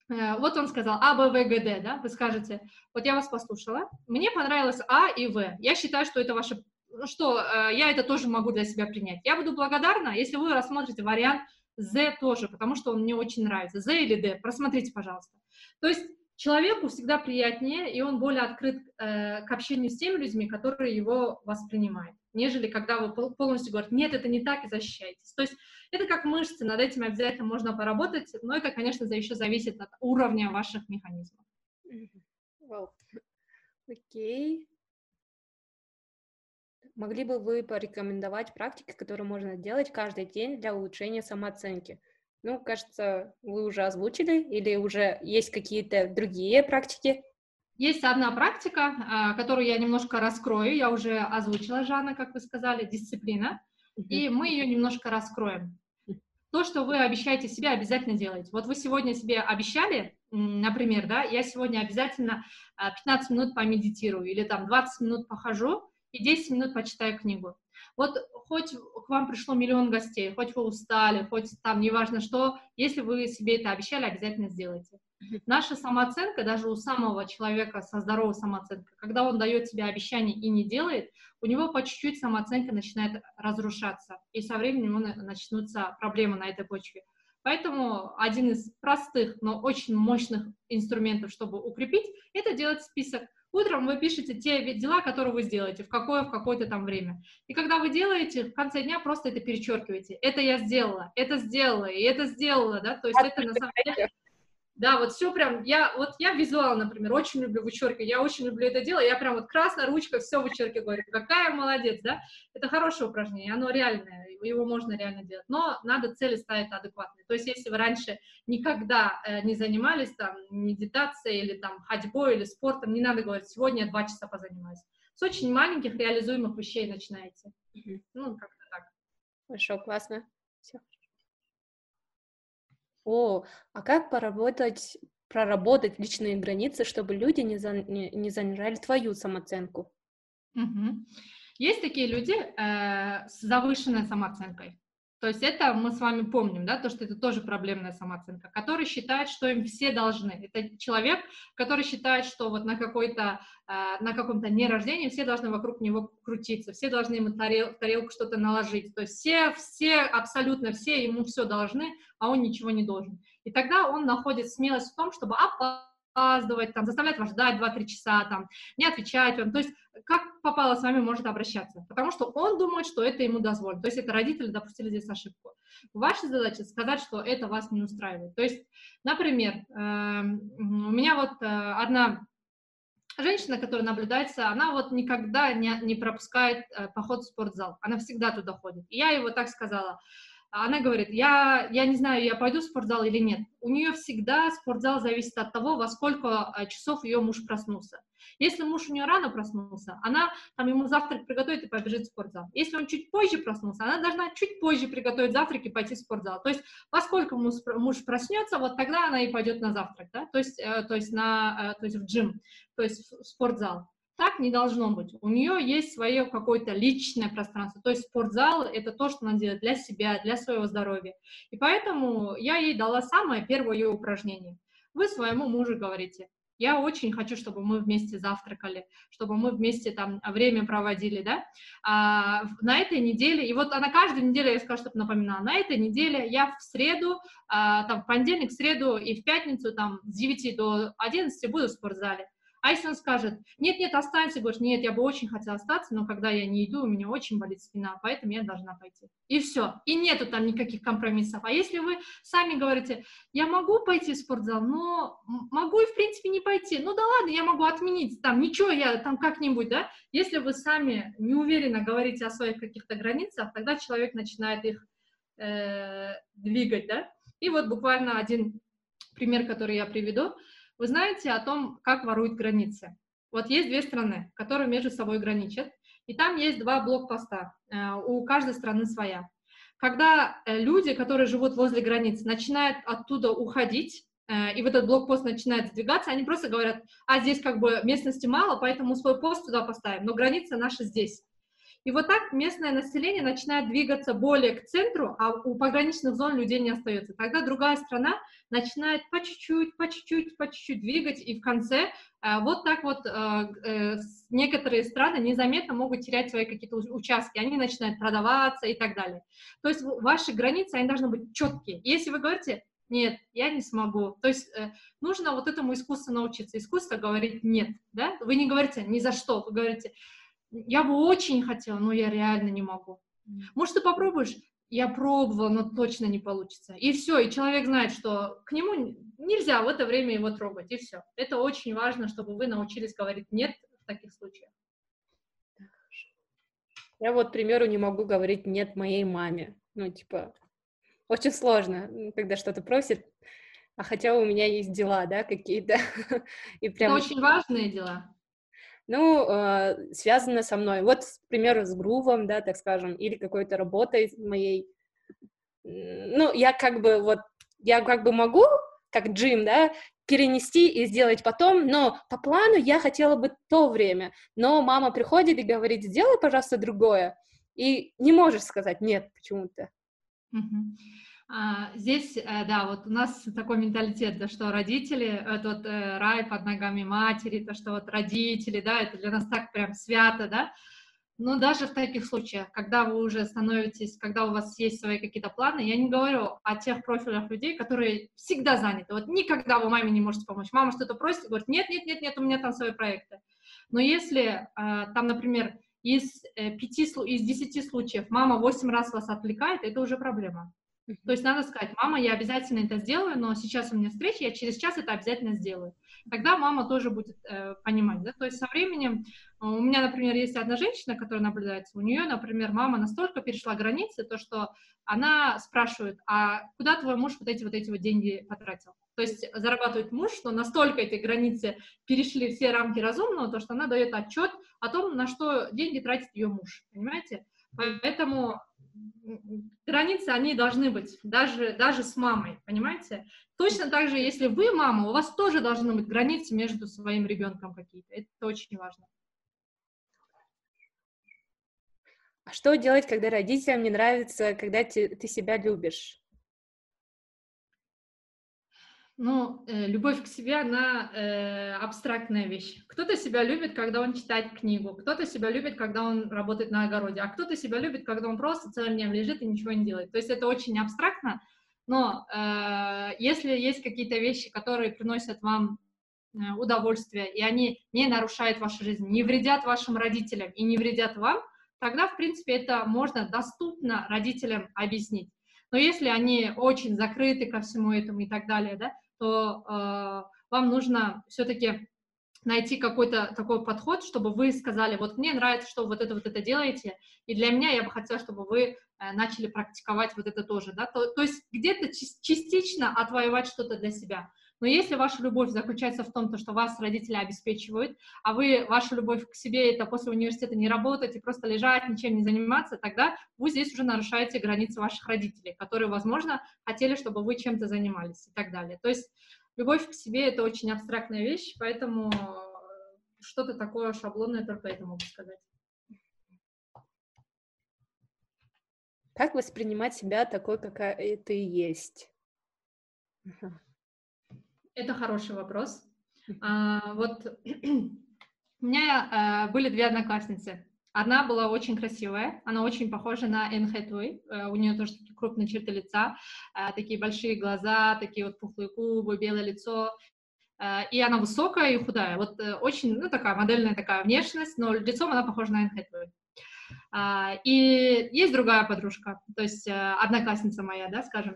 [SPEAKER 2] э, вот он сказал А, Б, В, Г, Д, да, вы скажете, вот я вас послушала, мне понравилось А и В, я считаю, что это ваше ну что, э, я это тоже могу для себя принять. Я буду благодарна, если вы рассмотрите вариант Z тоже, потому что он мне очень нравится. Z или D, просмотрите, пожалуйста. То есть человеку всегда приятнее, и он более открыт э, к общению с теми людьми, которые его воспринимают, нежели когда вы полностью говорите, нет, это не так, и защищаетесь. То есть это как мышцы, над этим обязательно можно поработать, но это, конечно, еще зависит от уровня ваших механизмов.
[SPEAKER 1] Wow. Окей. Могли бы вы порекомендовать практики, которые можно делать каждый день для улучшения самооценки? Ну, кажется, вы уже озвучили или уже есть какие-то другие практики?
[SPEAKER 2] Есть одна практика, а, которую я немножко раскрою. Я уже озвучила, Жанна, как вы сказали, дисциплина. И мы ее немножко раскроем. То, что вы обещаете себе, обязательно делать. Вот вы сегодня себе обещали, например, да, я сегодня обязательно 15 а, минут помедитирую или там 20 минут похожу, и 10 минут почитаю книгу. Вот хоть к вам пришло миллион гостей, хоть вы устали, хоть там неважно что, если вы себе это обещали, обязательно сделайте. Наша самооценка, даже у самого человека со здоровой самооценкой, когда он дает себе обещание и не делает, у него по чуть-чуть самооценка начинает разрушаться, и со временем начнутся проблемы на этой почве. Поэтому один из простых, но очень мощных инструментов, чтобы укрепить, это делать список Утром вы пишете те дела, которые вы сделаете, в какое, в какое-то там время. И когда вы делаете, в конце дня просто это перечеркиваете. Это я сделала, это сделала, и это сделала, да, то есть это на самом деле да, вот все прям, я, вот я визуал, например, очень люблю вычеркивать, я очень люблю это дело, я прям вот красная ручка все вычеркиваю, говорю, какая молодец, да, это хорошее упражнение, оно реальное, его можно реально делать, но надо цели ставить адекватные, то есть если вы раньше никогда э, не занимались там медитацией или там ходьбой или спортом, не надо говорить, сегодня я два часа позанимаюсь, с очень маленьких реализуемых вещей начинаете, ну, как-то так.
[SPEAKER 1] Хорошо, классно, все. О, а как поработать, проработать личные границы, чтобы люди не, за, не, не занижали твою самооценку?
[SPEAKER 2] Угу. Есть такие люди э, с завышенной самооценкой. То есть это мы с вами помним, да, то, что это тоже проблемная самооценка, который считает, что им все должны. Это человек, который считает, что вот на какой-то, э, на каком-то дне рождения все должны вокруг него крутиться, все должны ему тарел, тарелку что-то наложить. То есть все, все, абсолютно все ему все должны, а он ничего не должен. И тогда он находит смелость в том, чтобы опаздывать, там, заставлять вас ждать 2-3 часа, там, не отвечать вам. То есть как попало с вами может обращаться, потому что он думает, что это ему дозволено. То есть это родители допустили здесь ошибку. Ваша задача сказать, что это вас не устраивает. То есть, например, эм, у меня вот э, одна женщина, которая наблюдается, она вот никогда не, не пропускает э, поход в спортзал. Она всегда туда ходит. И я его так сказала, она говорит, я, я не знаю, я пойду в спортзал или нет. У нее всегда спортзал зависит от того, во сколько э, часов ее муж проснулся. Если муж у нее рано проснулся, она там ему завтрак приготовит и побежит в спортзал. Если он чуть позже проснулся, она должна чуть позже приготовить завтрак и пойти в спортзал. То есть, поскольку муж, муж проснется, вот тогда она и пойдет на завтрак, да? то есть, э, то есть, на, э, то есть в джим, то есть в спортзал. Так не должно быть. У нее есть свое какое-то личное пространство. То есть спортзал — это то, что она делает для себя, для своего здоровья. И поэтому я ей дала самое первое ее упражнение. Вы своему мужу говорите, я очень хочу, чтобы мы вместе завтракали, чтобы мы вместе там время проводили, да. А, на этой неделе, и вот она каждую неделю, я скажу, чтобы напоминала, на этой неделе я в среду, а, там в понедельник, в среду и в пятницу там с 9 до 11 буду в спортзале. А если он скажет, нет-нет, останься, говоришь, нет, я бы очень хотела остаться, но когда я не иду, у меня очень болит спина, поэтому я должна пойти. И все. И нету там никаких компромиссов. А если вы сами говорите, я могу пойти в спортзал, но могу и в принципе не пойти, ну да ладно, я могу отменить, там ничего, я там как-нибудь, да, если вы сами неуверенно говорите о своих каких-то границах, тогда человек начинает их э, двигать, да. И вот буквально один пример, который я приведу, вы знаете о том, как воруют границы. Вот есть две страны, которые между собой граничат, и там есть два блокпоста, э, у каждой страны своя. Когда э, люди, которые живут возле границ, начинают оттуда уходить, э, и в этот блокпост начинает сдвигаться, они просто говорят, а здесь как бы местности мало, поэтому свой пост туда поставим, но граница наша здесь. И вот так местное население начинает двигаться более к центру, а у пограничных зон людей не остается. Тогда другая страна начинает по чуть-чуть, по чуть-чуть, по чуть-чуть двигать, и в конце э, вот так вот э, э, некоторые страны незаметно могут терять свои какие-то участки, они начинают продаваться и так далее. То есть ваши границы, они должны быть четкие. Если вы говорите, нет, я не смогу. То есть э, нужно вот этому искусству научиться. Искусство говорить нет, да? Вы не говорите ни за что, вы говорите, я бы очень хотела, но я реально не могу. Может, ты попробуешь? Я пробовала, но точно не получится. И все, и человек знает, что к нему нельзя в это время его трогать, и все. Это очень важно, чтобы вы научились говорить «нет» в таких случаях.
[SPEAKER 1] Я вот, к примеру, не могу говорить «нет» моей маме. Ну, типа, очень сложно, когда что-то просит, а хотя у меня есть дела, да, какие-то.
[SPEAKER 2] И прям... Это очень важные дела
[SPEAKER 1] ну, э, связано со мной. Вот, к примеру, с грувом, да, так скажем, или какой-то работой моей. Ну, я как бы вот, я как бы могу, как Джим, да, перенести и сделать потом, но по плану я хотела бы то время, но мама приходит и говорит, сделай, пожалуйста, другое, и не можешь сказать нет почему-то.
[SPEAKER 2] Mm-hmm. А, здесь, э, да, вот у нас такой менталитет, да, что родители, этот э, рай под ногами матери, то, что вот родители, да, это для нас так прям свято, да, но даже в таких случаях, когда вы уже становитесь, когда у вас есть свои какие-то планы, я не говорю о тех профилях людей, которые всегда заняты. Вот никогда вы маме не можете помочь. Мама что-то просит, говорит, нет, нет, нет, нет, у меня там свои проекты. Но если э, там, например, из пяти, из десяти случаев мама восемь раз вас отвлекает, это уже проблема. То есть надо сказать, мама, я обязательно это сделаю, но сейчас у меня встреча, я через час это обязательно сделаю. Тогда мама тоже будет э, понимать, да, то есть со временем, э, у меня, например, есть одна женщина, которая наблюдается, у нее, например, мама настолько перешла границы, то что она спрашивает, а куда твой муж вот эти вот эти вот деньги потратил? То есть зарабатывает муж, что настолько эти границы перешли все рамки разумного, то что она дает отчет о том, на что деньги тратит ее муж, понимаете? Поэтому границы, они должны быть, даже, даже с мамой, понимаете? Точно так же, если вы мама, у вас тоже должны быть границы между своим ребенком какие-то. Это очень важно.
[SPEAKER 1] А что делать, когда родителям не нравится, когда ты, ты себя любишь?
[SPEAKER 2] Ну, э, любовь к себе, она э, абстрактная вещь. Кто-то себя любит, когда он читает книгу, кто-то себя любит, когда он работает на огороде, а кто-то себя любит, когда он просто целым днем лежит и ничего не делает. То есть это очень абстрактно, но э, если есть какие-то вещи, которые приносят вам э, удовольствие, и они не нарушают вашу жизнь, не вредят вашим родителям и не вредят вам, тогда, в принципе, это можно доступно родителям объяснить. Но если они очень закрыты ко всему этому и так далее, да, то э, вам нужно все-таки найти какой-то такой подход, чтобы вы сказали, вот мне нравится, что вот это вот это делаете, и для меня я бы хотела, чтобы вы э, начали практиковать вот это тоже, да, то, то есть где-то частично отвоевать что-то для себя. Но если ваша любовь заключается в том, то, что вас родители обеспечивают, а вы, ваша любовь к себе, это после университета не работать и просто лежать, ничем не заниматься, тогда вы здесь уже нарушаете границы ваших родителей, которые, возможно, хотели, чтобы вы чем-то занимались и так далее. То есть любовь к себе — это очень абстрактная вещь, поэтому что-то такое шаблонное только это могу сказать.
[SPEAKER 1] Как воспринимать себя такой, какая ты есть?
[SPEAKER 2] Это хороший вопрос. А, вот у меня а, были две одноклассницы. Одна была очень красивая, она очень похожа на Энн Хэтуэй. У нее тоже такие крупные черты лица, а, такие большие глаза, такие вот пухлые губы, белое лицо. И она высокая и худая. Вот э, очень, ну, такая модельная такая внешность, но лицом она похожа на Энн Хэтуэй. А, и есть другая подружка, то есть э, одноклассница моя, да, скажем.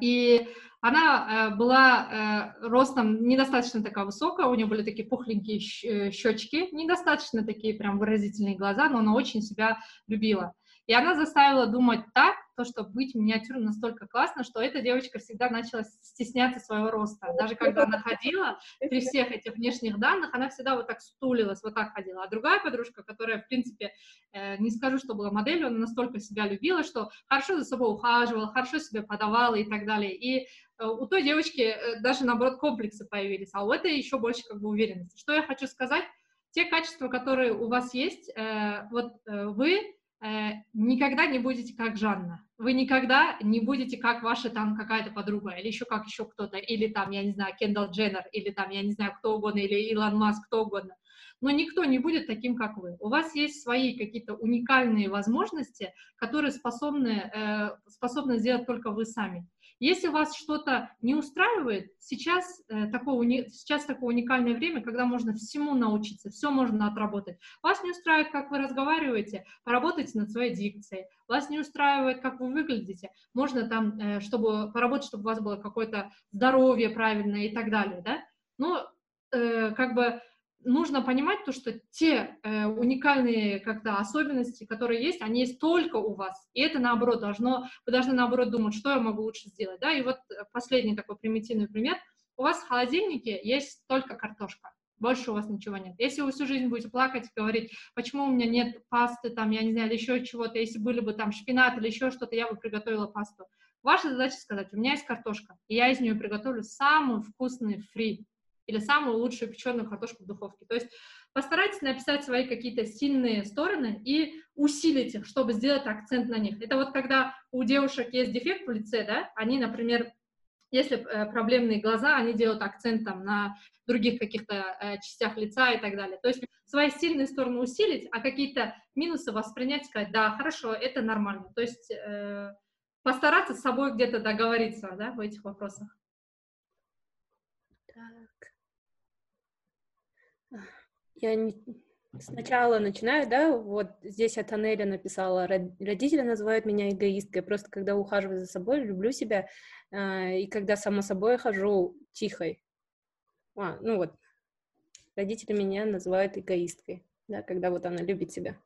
[SPEAKER 2] И она э, была э, ростом недостаточно такая высокая, у нее были такие пухленькие э, щечки, недостаточно такие прям выразительные глаза, но она очень себя любила. И она заставила думать так, то, что быть миниатюрным настолько классно, что эта девочка всегда начала стесняться своего роста. Даже когда она ходила, при всех этих внешних данных, она всегда вот так стулилась, вот так ходила. А другая подружка, которая, в принципе, э, не скажу, что была моделью, она настолько себя любила, что хорошо за собой ухаживала, хорошо себя подавала и так далее. И э, у той девочки э, даже, наоборот, комплексы появились, а у этой еще больше как бы уверенности. Что я хочу сказать? Те качества, которые у вас есть, вот вы никогда не будете как Жанна. Вы никогда не будете как ваша там какая-то подруга, или еще как еще кто-то, или там, я не знаю, Кендалл Дженнер, или там, я не знаю, кто угодно, или Илон Маск, кто угодно. Но никто не будет таким, как вы. У вас есть свои какие-то уникальные возможности, которые способны, э, способны сделать только вы сами. Если вас что-то не устраивает, сейчас, э, такое, сейчас такое уникальное время, когда можно всему научиться, все можно отработать. Вас не устраивает, как вы разговариваете, поработайте над своей дикцией. Вас не устраивает, как вы выглядите, можно там, э, чтобы поработать, чтобы у вас было какое-то здоровье правильное и так далее, да? Но э, как бы нужно понимать то, что те э, уникальные как-то особенности, которые есть, они есть только у вас. И это наоборот должно, вы должны наоборот думать, что я могу лучше сделать. Да? И вот э, последний такой примитивный пример. У вас в холодильнике есть только картошка. Больше у вас ничего нет. Если вы всю жизнь будете плакать и говорить, почему у меня нет пасты, там, я не знаю, или еще чего-то, если были бы там шпинат или еще что-то, я бы приготовила пасту. Ваша задача сказать, у меня есть картошка, и я из нее приготовлю самый вкусный фри или самую лучшую печеную картошку в духовке. То есть постарайтесь написать свои какие-то сильные стороны и усилить их, чтобы сделать акцент на них. Это вот когда у девушек есть дефект в лице, да, они, например, если э, проблемные глаза, они делают акцент там на других каких-то э, частях лица и так далее. То есть свои сильные стороны усилить, а какие-то минусы воспринять, сказать, да, хорошо, это нормально. То есть э, постараться с собой где-то договориться, да, в этих вопросах.
[SPEAKER 1] Я не... сначала начинаю, да, вот здесь от Анеля написала, родители называют меня эгоисткой, просто когда ухаживаю за собой, люблю себя, э, и когда сама собой хожу тихой. А, ну вот, родители меня называют эгоисткой, да, когда вот она любит себя.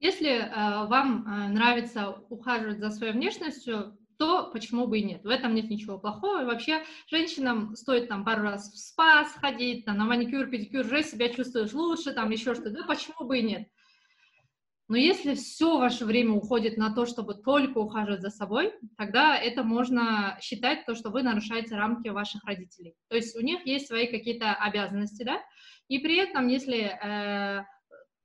[SPEAKER 2] Если э, вам э, нравится ухаживать за своей внешностью, то почему бы и нет? В этом нет ничего плохого. И вообще женщинам стоит там пару раз в спа сходить, там, на маникюр, педикюр, уже себя чувствуешь лучше, там еще что-то. Да почему бы и нет? Но если все ваше время уходит на то, чтобы только ухаживать за собой, тогда это можно считать то, что вы нарушаете рамки ваших родителей. То есть у них есть свои какие-то обязанности, да, и при этом, если э,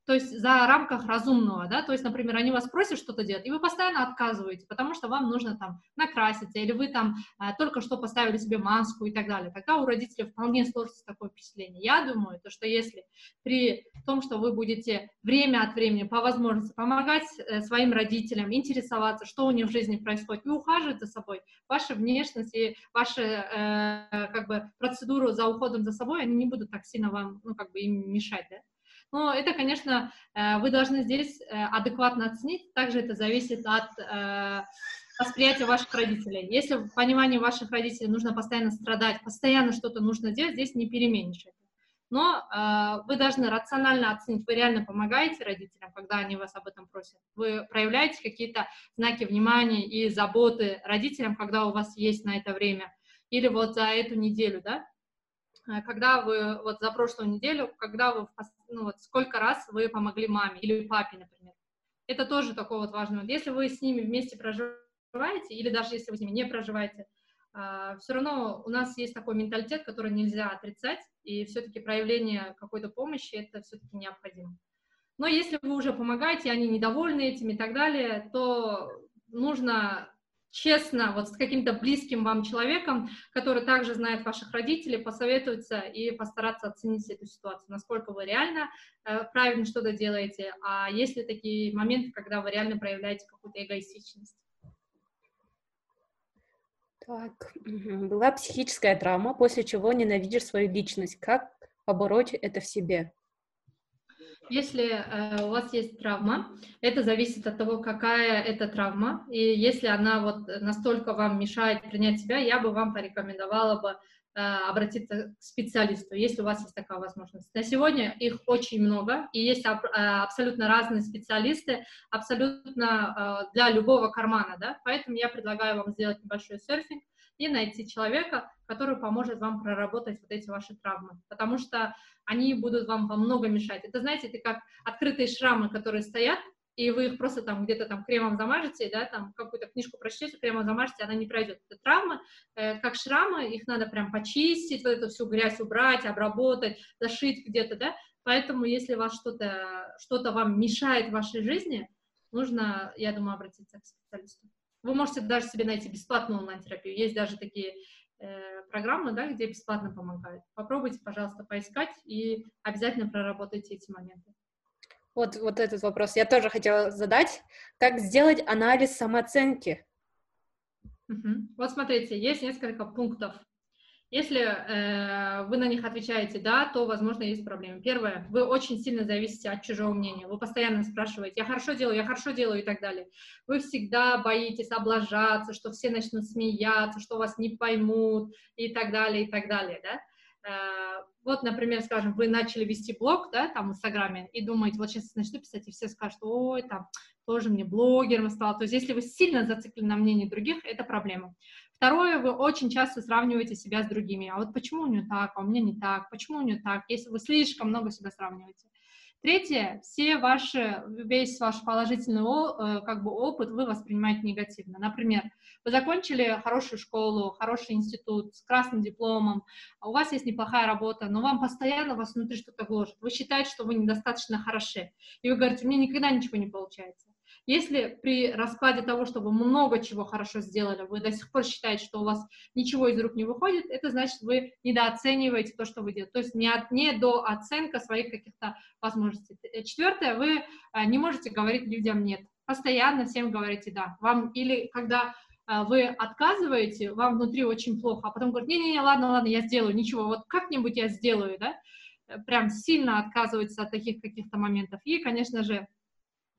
[SPEAKER 2] то есть за рамках разумного, да, то есть, например, они вас просят что-то делать, и вы постоянно отказываете, потому что вам нужно там накраситься, или вы там а, только что поставили себе маску и так далее, тогда у родителей вполне сложится такое впечатление. Я думаю, то, что если при том, что вы будете время от времени по возможности помогать э, своим родителям, интересоваться, что у них в жизни происходит, и ухаживать за собой, ваша внешность и ваша э, как бы процедуру за уходом за собой, они не будут так сильно вам, ну, как бы им мешать, да? Но это, конечно, э, вы должны здесь э, адекватно оценить. Также это зависит от, э, восприятие ваших родителей. Если в понимании ваших родителей нужно постоянно страдать, постоянно что-то нужно делать, здесь не переменишь это. Но э, вы должны рационально оценить, вы реально помогаете родителям, когда они вас об этом просят. Вы проявляете какие-то знаки внимания и заботы родителям, когда у вас есть на это время. Или вот за эту неделю, да, когда вы, вот за прошлую неделю, когда вы, ну вот сколько раз вы помогли маме или папе, например. Это тоже такой вот важный. Если вы с ними вместе проживаете, или даже если вы с ними не проживаете, а, все равно у нас есть такой менталитет, который нельзя отрицать, и все-таки проявление какой-то помощи это все-таки необходимо. Но если вы уже помогаете, они недовольны этим и так далее, то нужно честно вот с каким-то близким вам человеком, который также знает ваших родителей, посоветоваться и постараться оценить эту ситуацию, насколько вы реально э, правильно что-то делаете, а есть ли такие моменты, когда вы реально проявляете какую-то эгоистичность.
[SPEAKER 1] Так, была психическая травма, после чего ненавидишь свою личность. Как побороть это в себе?
[SPEAKER 2] Если э, у вас есть травма, это зависит от того, какая это травма. И если она вот настолько вам мешает принять себя, я бы вам порекомендовала бы э, обратиться к специалисту, если у вас есть такая возможность. На сегодня их очень много, и есть аб- э, абсолютно разные специалисты, абсолютно э, для любого кармана, да, поэтому я предлагаю вам сделать небольшой серфинг, и найти человека, который поможет вам проработать вот эти ваши травмы, потому что они будут вам во много мешать. Это, знаете, это как открытые шрамы, которые стоят, и вы их просто там где-то там кремом замажете, да, там какую-то книжку прочтете, кремом замажете, она не пройдет. Это травмы, э, как шрамы, их надо прям почистить, вот эту всю грязь убрать, обработать, зашить где-то, да, поэтому если вас что-то, что-то вам мешает в вашей жизни, нужно, я думаю, обратиться к специалисту. Вы можете даже себе найти бесплатную онлайн-терапию. Есть даже такие э, программы, да, где бесплатно помогают. Попробуйте, пожалуйста, поискать и обязательно проработайте эти моменты.
[SPEAKER 1] Вот, вот этот вопрос я тоже хотела задать. Как сделать анализ самооценки?
[SPEAKER 2] Угу. Вот смотрите, есть несколько пунктов. Если э, вы на них отвечаете «да», то, возможно, есть проблемы. Первое, вы очень сильно зависите от чужого мнения. Вы постоянно спрашиваете «я хорошо делаю, я хорошо делаю» и так далее. Вы всегда боитесь облажаться, что все начнут смеяться, что вас не поймут и так далее, и так далее, да? Э, вот, например, скажем, вы начали вести блог, да, там, в Инстаграме, и думаете, вот сейчас начну писать, и все скажут, ой, там, тоже мне блогером стал. То есть, если вы сильно зациклены на мнении других, это проблема. Второе, вы очень часто сравниваете себя с другими. А вот почему у нее так, а у меня не так, почему у нее так, если вы слишком много себя сравниваете. Третье, все ваши, весь ваш положительный э, как бы, опыт вы воспринимаете негативно. Например, вы закончили хорошую школу, хороший институт с красным дипломом, у вас есть неплохая работа, но вам постоянно вас внутри что-то гложет. Вы считаете, что вы недостаточно хороши. И вы говорите, у меня никогда ничего не получается. Если при раскладе того, что вы много чего хорошо сделали, вы до сих пор считаете, что у вас ничего из рук не выходит, это значит, вы недооцениваете то, что вы делаете. То есть не, от, не до оценка своих каких-то возможностей. Э, четвертое, вы э, не можете говорить людям «нет». Постоянно всем говорите «да». Вам или когда э, вы отказываете, вам внутри очень плохо, а потом говорите, не-не-не, ладно, ладно, я сделаю, ничего, вот как-нибудь я сделаю, да, прям сильно отказывается от таких каких-то моментов. И, конечно же,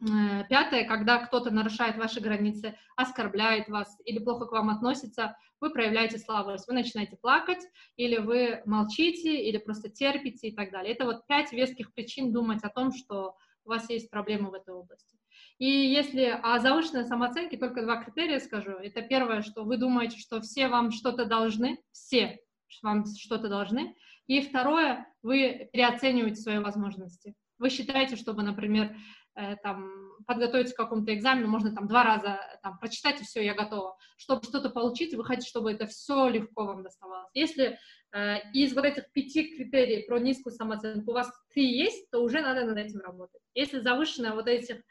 [SPEAKER 2] пятое, когда кто-то нарушает ваши границы, оскорбляет вас или плохо к вам относится, вы проявляете слабость, вы начинаете плакать, или вы молчите, или просто терпите и так далее. Это вот пять веских причин думать о том, что у вас есть проблемы в этой области. И если о завышенной самооценке только два критерия скажу. Это первое, что вы думаете, что все вам что-то должны, все вам что-то должны. И второе, вы переоцениваете свои возможности. Вы считаете, чтобы, например, Э, там, подготовиться к какому-то экзамену, можно там два раза там, прочитать, и все, я готова. Чтобы что-то получить, вы хотите, чтобы это все легко вам доставалось. Если э, из вот этих пяти критерий про низкую самооценку у вас три есть, то уже надо над этим работать. Если завышенная вот этих,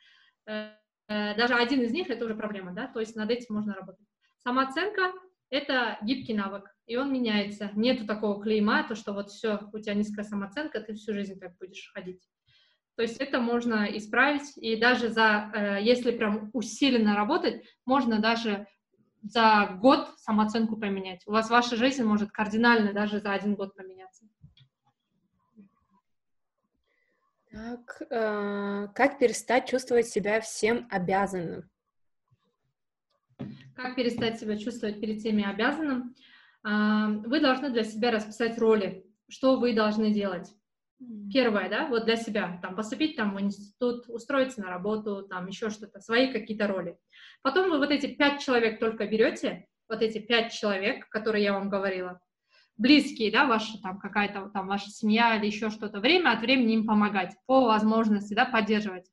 [SPEAKER 2] э, э, даже один из них, это уже проблема, да, то есть над этим можно работать. Самооценка — это гибкий навык, и он меняется. Нету такого клейма, то, что вот все, у тебя низкая самооценка, ты всю жизнь так будешь ходить. То есть это можно исправить, и даже за, э, если прям усиленно работать, можно даже за год самооценку поменять. У вас ваша жизнь может кардинально даже за один год поменяться.
[SPEAKER 1] Так, э, как перестать чувствовать себя всем обязанным?
[SPEAKER 2] Как перестать себя чувствовать перед всеми обязанным? А, вы должны для себя расписать роли, что вы должны делать. Первое, да, вот для себя, там, поступить там в институт, устроиться на работу, там, еще что-то, свои какие-то роли. Потом вы вот эти пять человек только берете, вот эти пять человек, которые я вам говорила, близкие, да, ваша там какая-то там ваша семья или еще что-то, время от времени им помогать, по возможности, да, поддерживать.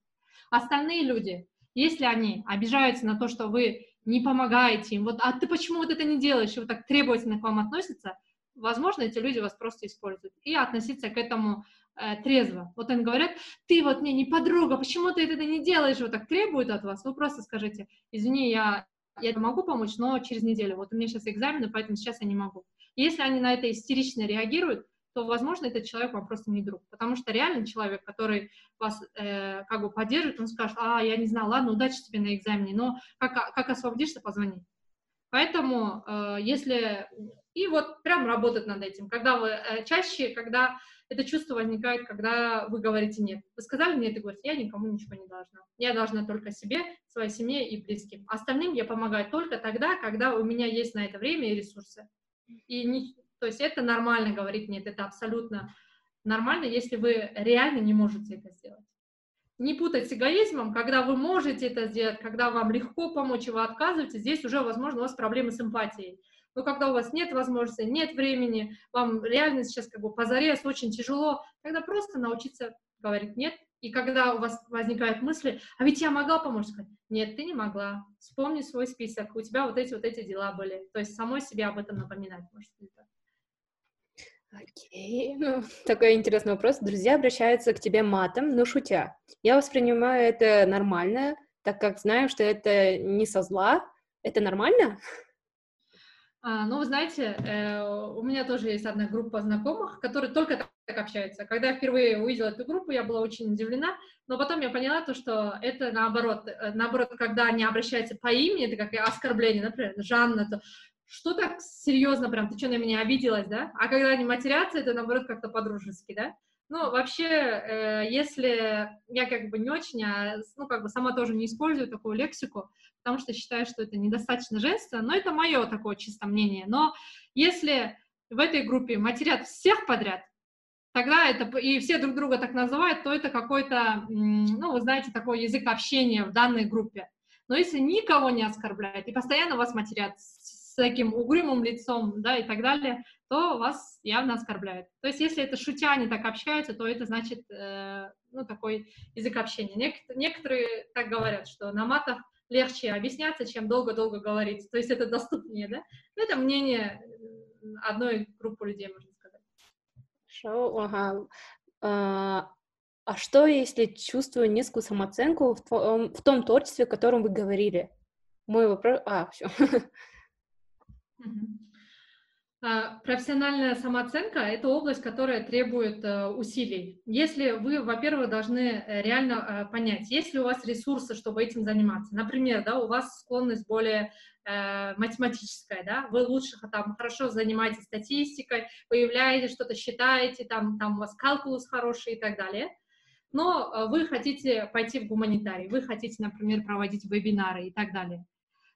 [SPEAKER 2] Остальные люди, если они обижаются на то, что вы не помогаете им, вот, а ты почему вот это не делаешь, и вот так требовательно к вам относятся, возможно, эти люди вас просто используют. И относиться к этому э, трезво. Вот они говорят, ты вот мне не подруга, почему ты это не делаешь, вот так требуют от вас, вы просто скажите, извини, я, я могу помочь, но через неделю, вот у меня сейчас экзамены, поэтому сейчас я не могу. если они на это истерично реагируют, то, возможно, этот человек вам просто не друг. Потому что реально человек, который вас э, как бы поддерживает, он скажет, а, я не знаю, ладно, удачи тебе на экзамене, но как, как освободишься, позвони. Поэтому, э, если... И вот прям работать над этим. Когда вы... Э, чаще, когда это чувство возникает, когда вы говорите «нет». Вы сказали «нет» и говорите «я никому ничего не должна». Я должна только себе, своей семье и близким. Остальным я помогаю только тогда, когда у меня есть на это время и ресурсы. И не, то есть это нормально говорить нет, это абсолютно нормально, если вы реально не можете это сделать. Не путать с эгоизмом, когда вы можете это сделать, когда вам легко помочь, и вы отказываете, здесь уже, возможно, у вас проблемы с эмпатией. Но когда у вас нет возможности, нет времени, вам реально сейчас как бы позарез, очень тяжело, тогда просто научиться говорить нет. И когда у вас возникают мысли, а ведь я могла помочь, сказать, нет, ты не могла. Вспомни свой список, у тебя вот эти вот эти дела были. То есть самой себе об этом напоминать, может быть.
[SPEAKER 1] Окей, ну, такой интересный вопрос. Друзья обращаются к тебе матом, но шутя. Я воспринимаю это нормально, так как знаю, что это не со зла. Это нормально?
[SPEAKER 2] А, ну, вы знаете, э, у меня тоже есть одна группа знакомых, которые только так, так общаются. Когда я впервые увидела эту группу, я была очень удивлена, но потом я поняла то, что это наоборот, э, наоборот, когда они обращаются по имени, это как оскорбление, например, Жанна, то что так серьезно прям, ты что на меня обиделась, да? А когда они матерятся, это наоборот как-то по-дружески, да? Ну, вообще, э, если я как бы не очень, а, ну, как бы сама тоже не использую такую лексику, потому что считаю, что это недостаточно женственно, но это мое такое чисто мнение. Но если в этой группе матерят всех подряд, тогда это, и все друг друга так называют, то это какой-то, ну, вы знаете, такой язык общения в данной группе. Но если никого не оскорбляют и постоянно вас матерят с таким угрюмым лицом, да, и так далее, то вас явно оскорбляют. То есть, если это шутя, они так общаются, то это значит, э, ну, такой язык общения. Нек- некоторые так говорят, что на матах легче объясняться, чем долго-долго говорить. То есть, это доступнее, да? Но это мнение э, одной группы людей, можно сказать.
[SPEAKER 1] Хорошо, ага. А, а что, если чувствую низкую самооценку в, том, в том творчестве, о котором вы говорили? Мой вопрос... А, все.
[SPEAKER 2] А, профессиональная самооценка – это область, которая требует э, усилий. Если вы, во-первых, должны э, реально э, понять, есть ли у вас ресурсы, чтобы этим заниматься. Например, да, у вас склонность более математическая, да, вы лучше там хорошо занимаетесь статистикой, выявляете что-то, считаете, там, там у вас калкулус хороший и так далее. Но вы хотите пойти в гуманитарий, вы хотите, например, проводить вебинары и так далее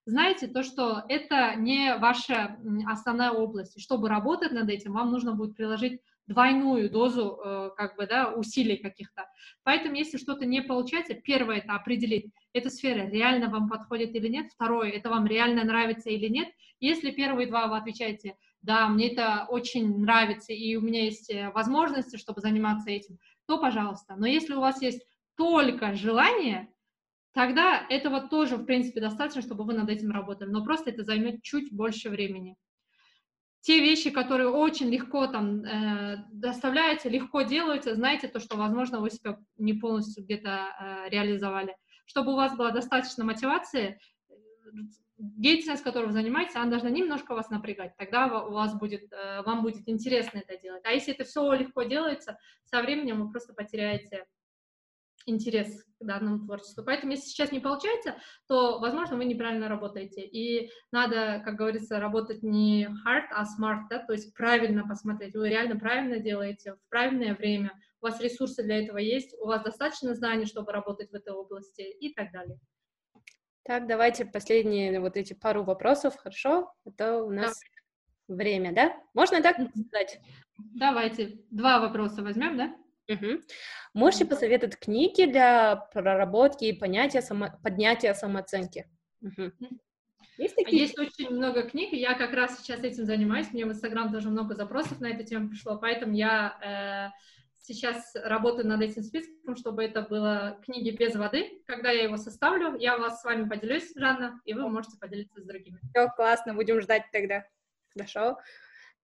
[SPEAKER 2] знаете то, что это не ваша основная область. И чтобы работать над этим, вам нужно будет приложить двойную дозу э, как бы, да, усилий каких-то. Поэтому, если что-то не получается, первое — это определить, эта сфера реально вам подходит или нет. Второе — это вам реально нравится или нет. Если первые два вы отвечаете, да, мне это очень нравится, и у меня есть э, возможности, чтобы заниматься этим, то пожалуйста. Но если у вас есть только желание, тогда этого тоже, в принципе, достаточно, чтобы вы над этим работали, но просто это займет чуть больше времени. Те вещи, которые очень легко там э, доставляются, легко делаются, знаете то, что, возможно, вы себя не полностью где-то э, реализовали. Чтобы у вас была достаточно мотивации, деятельность, которой вы занимаетесь, она должна немножко вас напрягать. Тогда у вас будет, э, вам будет интересно это делать. А если это все легко делается, со временем вы просто потеряете интерес к данному творчеству. Поэтому, если сейчас не получается, то, возможно, вы неправильно работаете. И надо, как говорится, работать не hard, а smart, да, то есть правильно посмотреть. Вы реально правильно делаете в правильное время, у вас ресурсы для этого есть, у вас достаточно знаний, чтобы работать в этой области и так далее.
[SPEAKER 1] Так, давайте последние вот эти пару вопросов, хорошо? Это у нас да. время, да? Можно так сказать?
[SPEAKER 2] Давайте, два вопроса возьмем, да?
[SPEAKER 1] Угу. Можете посоветовать книги для проработки и понятия само... поднятия самооценки? Угу.
[SPEAKER 2] Есть, такие? Есть очень много книг, и я как раз сейчас этим занимаюсь. Мне в Инстаграм тоже много запросов на эту тему пришло, поэтому я э, сейчас работаю над этим списком, чтобы это было книги без воды. Когда я его составлю, я вас с вами поделюсь, Жанна, и вы можете поделиться с другими.
[SPEAKER 1] Все, классно, будем ждать тогда. Хорошо.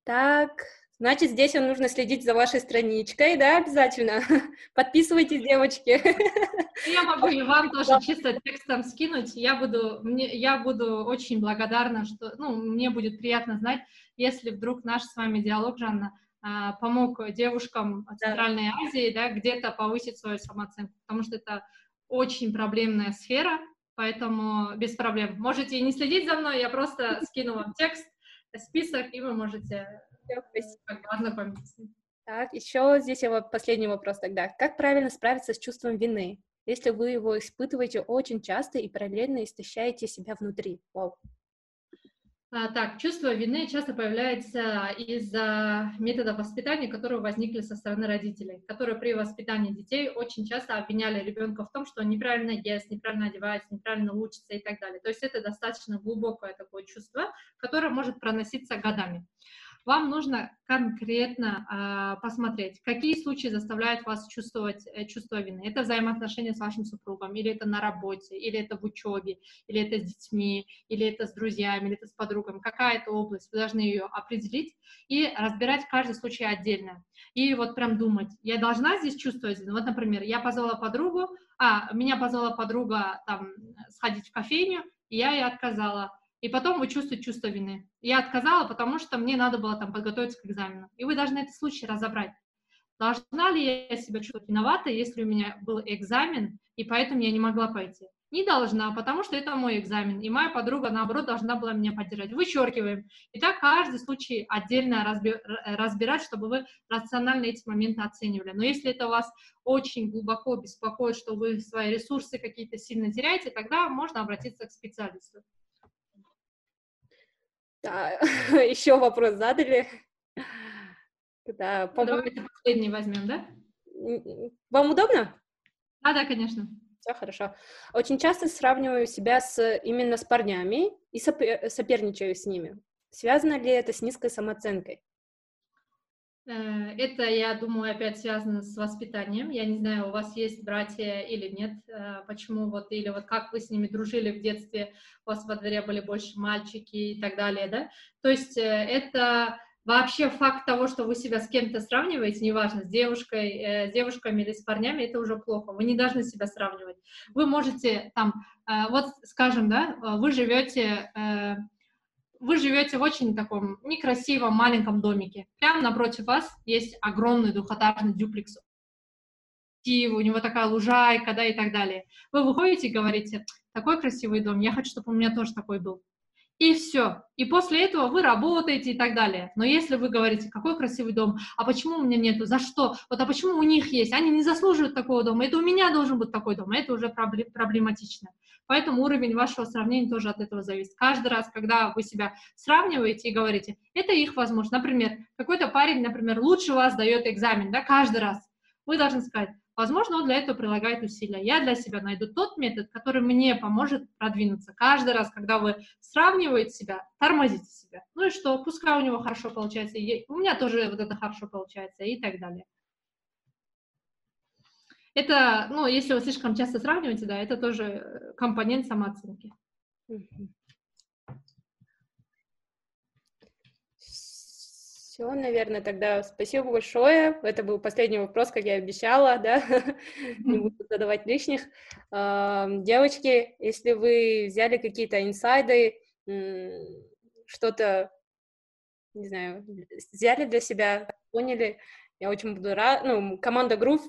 [SPEAKER 1] Так, Значит, здесь вам нужно следить за вашей страничкой, да, обязательно. Подписывайтесь, девочки.
[SPEAKER 2] Я могу и вам тоже чисто текстом скинуть. Я буду, мне, я буду очень благодарна, что, ну, мне будет приятно знать, если вдруг наш с вами диалог, Жанна, а, помог девушкам Центральной Азии, да, где-то повысить свою самооценку, потому что это очень проблемная сфера, поэтому без проблем. Можете не следить за мной, я просто скину вам текст, список, и вы можете все, спасибо.
[SPEAKER 1] Так, еще здесь вот последний вопрос тогда. Как правильно справиться с чувством вины, если вы его испытываете очень часто и параллельно истощаете себя внутри? Вау.
[SPEAKER 2] А, так, чувство вины часто появляется из-за методов воспитания, которые возникли со стороны родителей, которые при воспитании детей очень часто обвиняли ребенка в том, что он неправильно ест, неправильно одевается, неправильно учится и так далее. То есть это достаточно глубокое такое чувство, которое может проноситься годами вам нужно конкретно э, посмотреть, какие случаи заставляют вас чувствовать э, чувство вины. Это взаимоотношения с вашим супругом, или это на работе, или это в учебе, или это с детьми, или это с друзьями, или это с подругами. Какая это область, вы должны ее определить и разбирать каждый случай отдельно. И вот прям думать, я должна здесь чувствовать вину. Вот, например, я позвала подругу, а, меня позвала подруга там сходить в кофейню, и я ей отказала и потом вы чувствуете чувство вины. Я отказала, потому что мне надо было там подготовиться к экзамену. И вы должны этот случай разобрать. Должна ли я себя чувствовать виноватой, если у меня был экзамен, и поэтому я не могла пойти? Не должна, потому что это мой экзамен, и моя подруга, наоборот, должна была меня поддержать. Вычеркиваем. И так каждый случай отдельно разбирать, чтобы вы рационально эти моменты оценивали. Но если это вас очень глубоко беспокоит, что вы свои ресурсы какие-то сильно теряете, тогда можно обратиться к специалисту.
[SPEAKER 1] Да, еще вопрос задали.
[SPEAKER 2] Да, по... Давайте последний возьмем, да?
[SPEAKER 1] Вам удобно?
[SPEAKER 2] А, да, конечно.
[SPEAKER 1] Все хорошо. Очень часто сравниваю себя с именно с парнями и соперничаю с ними. Связано ли это с низкой самооценкой?
[SPEAKER 2] Э, это, я думаю, опять связано с воспитанием. Я не знаю, у вас есть братья или нет, э, почему вот, или вот как вы с ними дружили в детстве, у вас во дворе были больше мальчики и так далее, да? То есть э, это вообще факт того, что вы себя с кем-то сравниваете, неважно, с девушкой, с девушками или с парнями, это уже плохо. Вы не должны себя сравнивать. Вы можете там, вот скажем, да, вы живете вы живете в очень таком некрасивом маленьком домике. Прямо напротив вас есть огромный двухэтажный дюплекс. И у него такая лужайка, да, и так далее. Вы выходите и говорите, такой красивый дом, я хочу, чтобы у меня тоже такой был и все. И после этого вы работаете и так далее. Но если вы говорите, какой красивый дом, а почему у меня нету, за что, вот а почему у них есть, они не заслуживают такого дома, это у меня должен быть такой дом, это уже проблематично. Поэтому уровень вашего сравнения тоже от этого зависит. Каждый раз, когда вы себя сравниваете и говорите, это их возможность. Например, какой-то парень, например, лучше вас дает экзамен, да, каждый раз. Вы должны сказать, Возможно, он для этого прилагает усилия. Я для себя найду тот метод, который мне поможет продвинуться. Каждый раз, когда вы сравниваете себя, тормозите себя. Ну и что, пускай у него хорошо получается, у меня тоже вот это хорошо получается и так далее. Это, ну, если вы слишком часто сравниваете, да, это тоже компонент самооценки.
[SPEAKER 1] Все, наверное, тогда спасибо большое. Это был последний вопрос, как я обещала, да, не буду задавать лишних. Девочки, если вы взяли какие-то инсайды, что-то, не знаю, взяли для себя, поняли, я очень буду рада, ну, команда Грув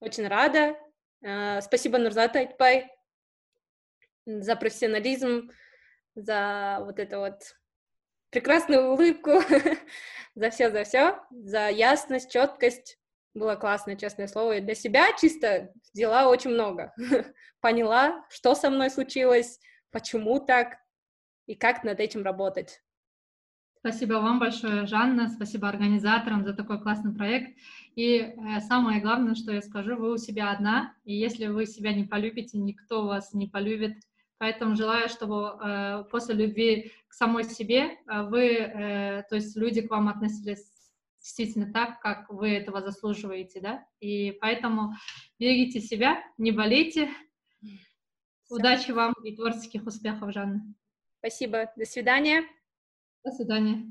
[SPEAKER 1] очень рада. А, спасибо, Нурзат Айтпай, за профессионализм, за вот это вот прекрасную улыбку, за все, за все, за ясность, четкость. Было классно, честное слово. И для себя чисто взяла очень много. Поняла, что со мной случилось, почему так и как над этим работать.
[SPEAKER 2] Спасибо вам большое, Жанна, спасибо организаторам за такой классный проект. И э, самое главное, что я скажу, вы у себя одна, и если вы себя не полюбите, никто вас не полюбит. Поэтому желаю, чтобы э, после любви к самой себе э, вы, то есть люди к вам относились действительно так, как вы этого заслуживаете, да. И поэтому берегите себя, не болейте. Все. Удачи вам и творческих успехов, Жанна.
[SPEAKER 1] Спасибо. До свидания.
[SPEAKER 2] До свидания.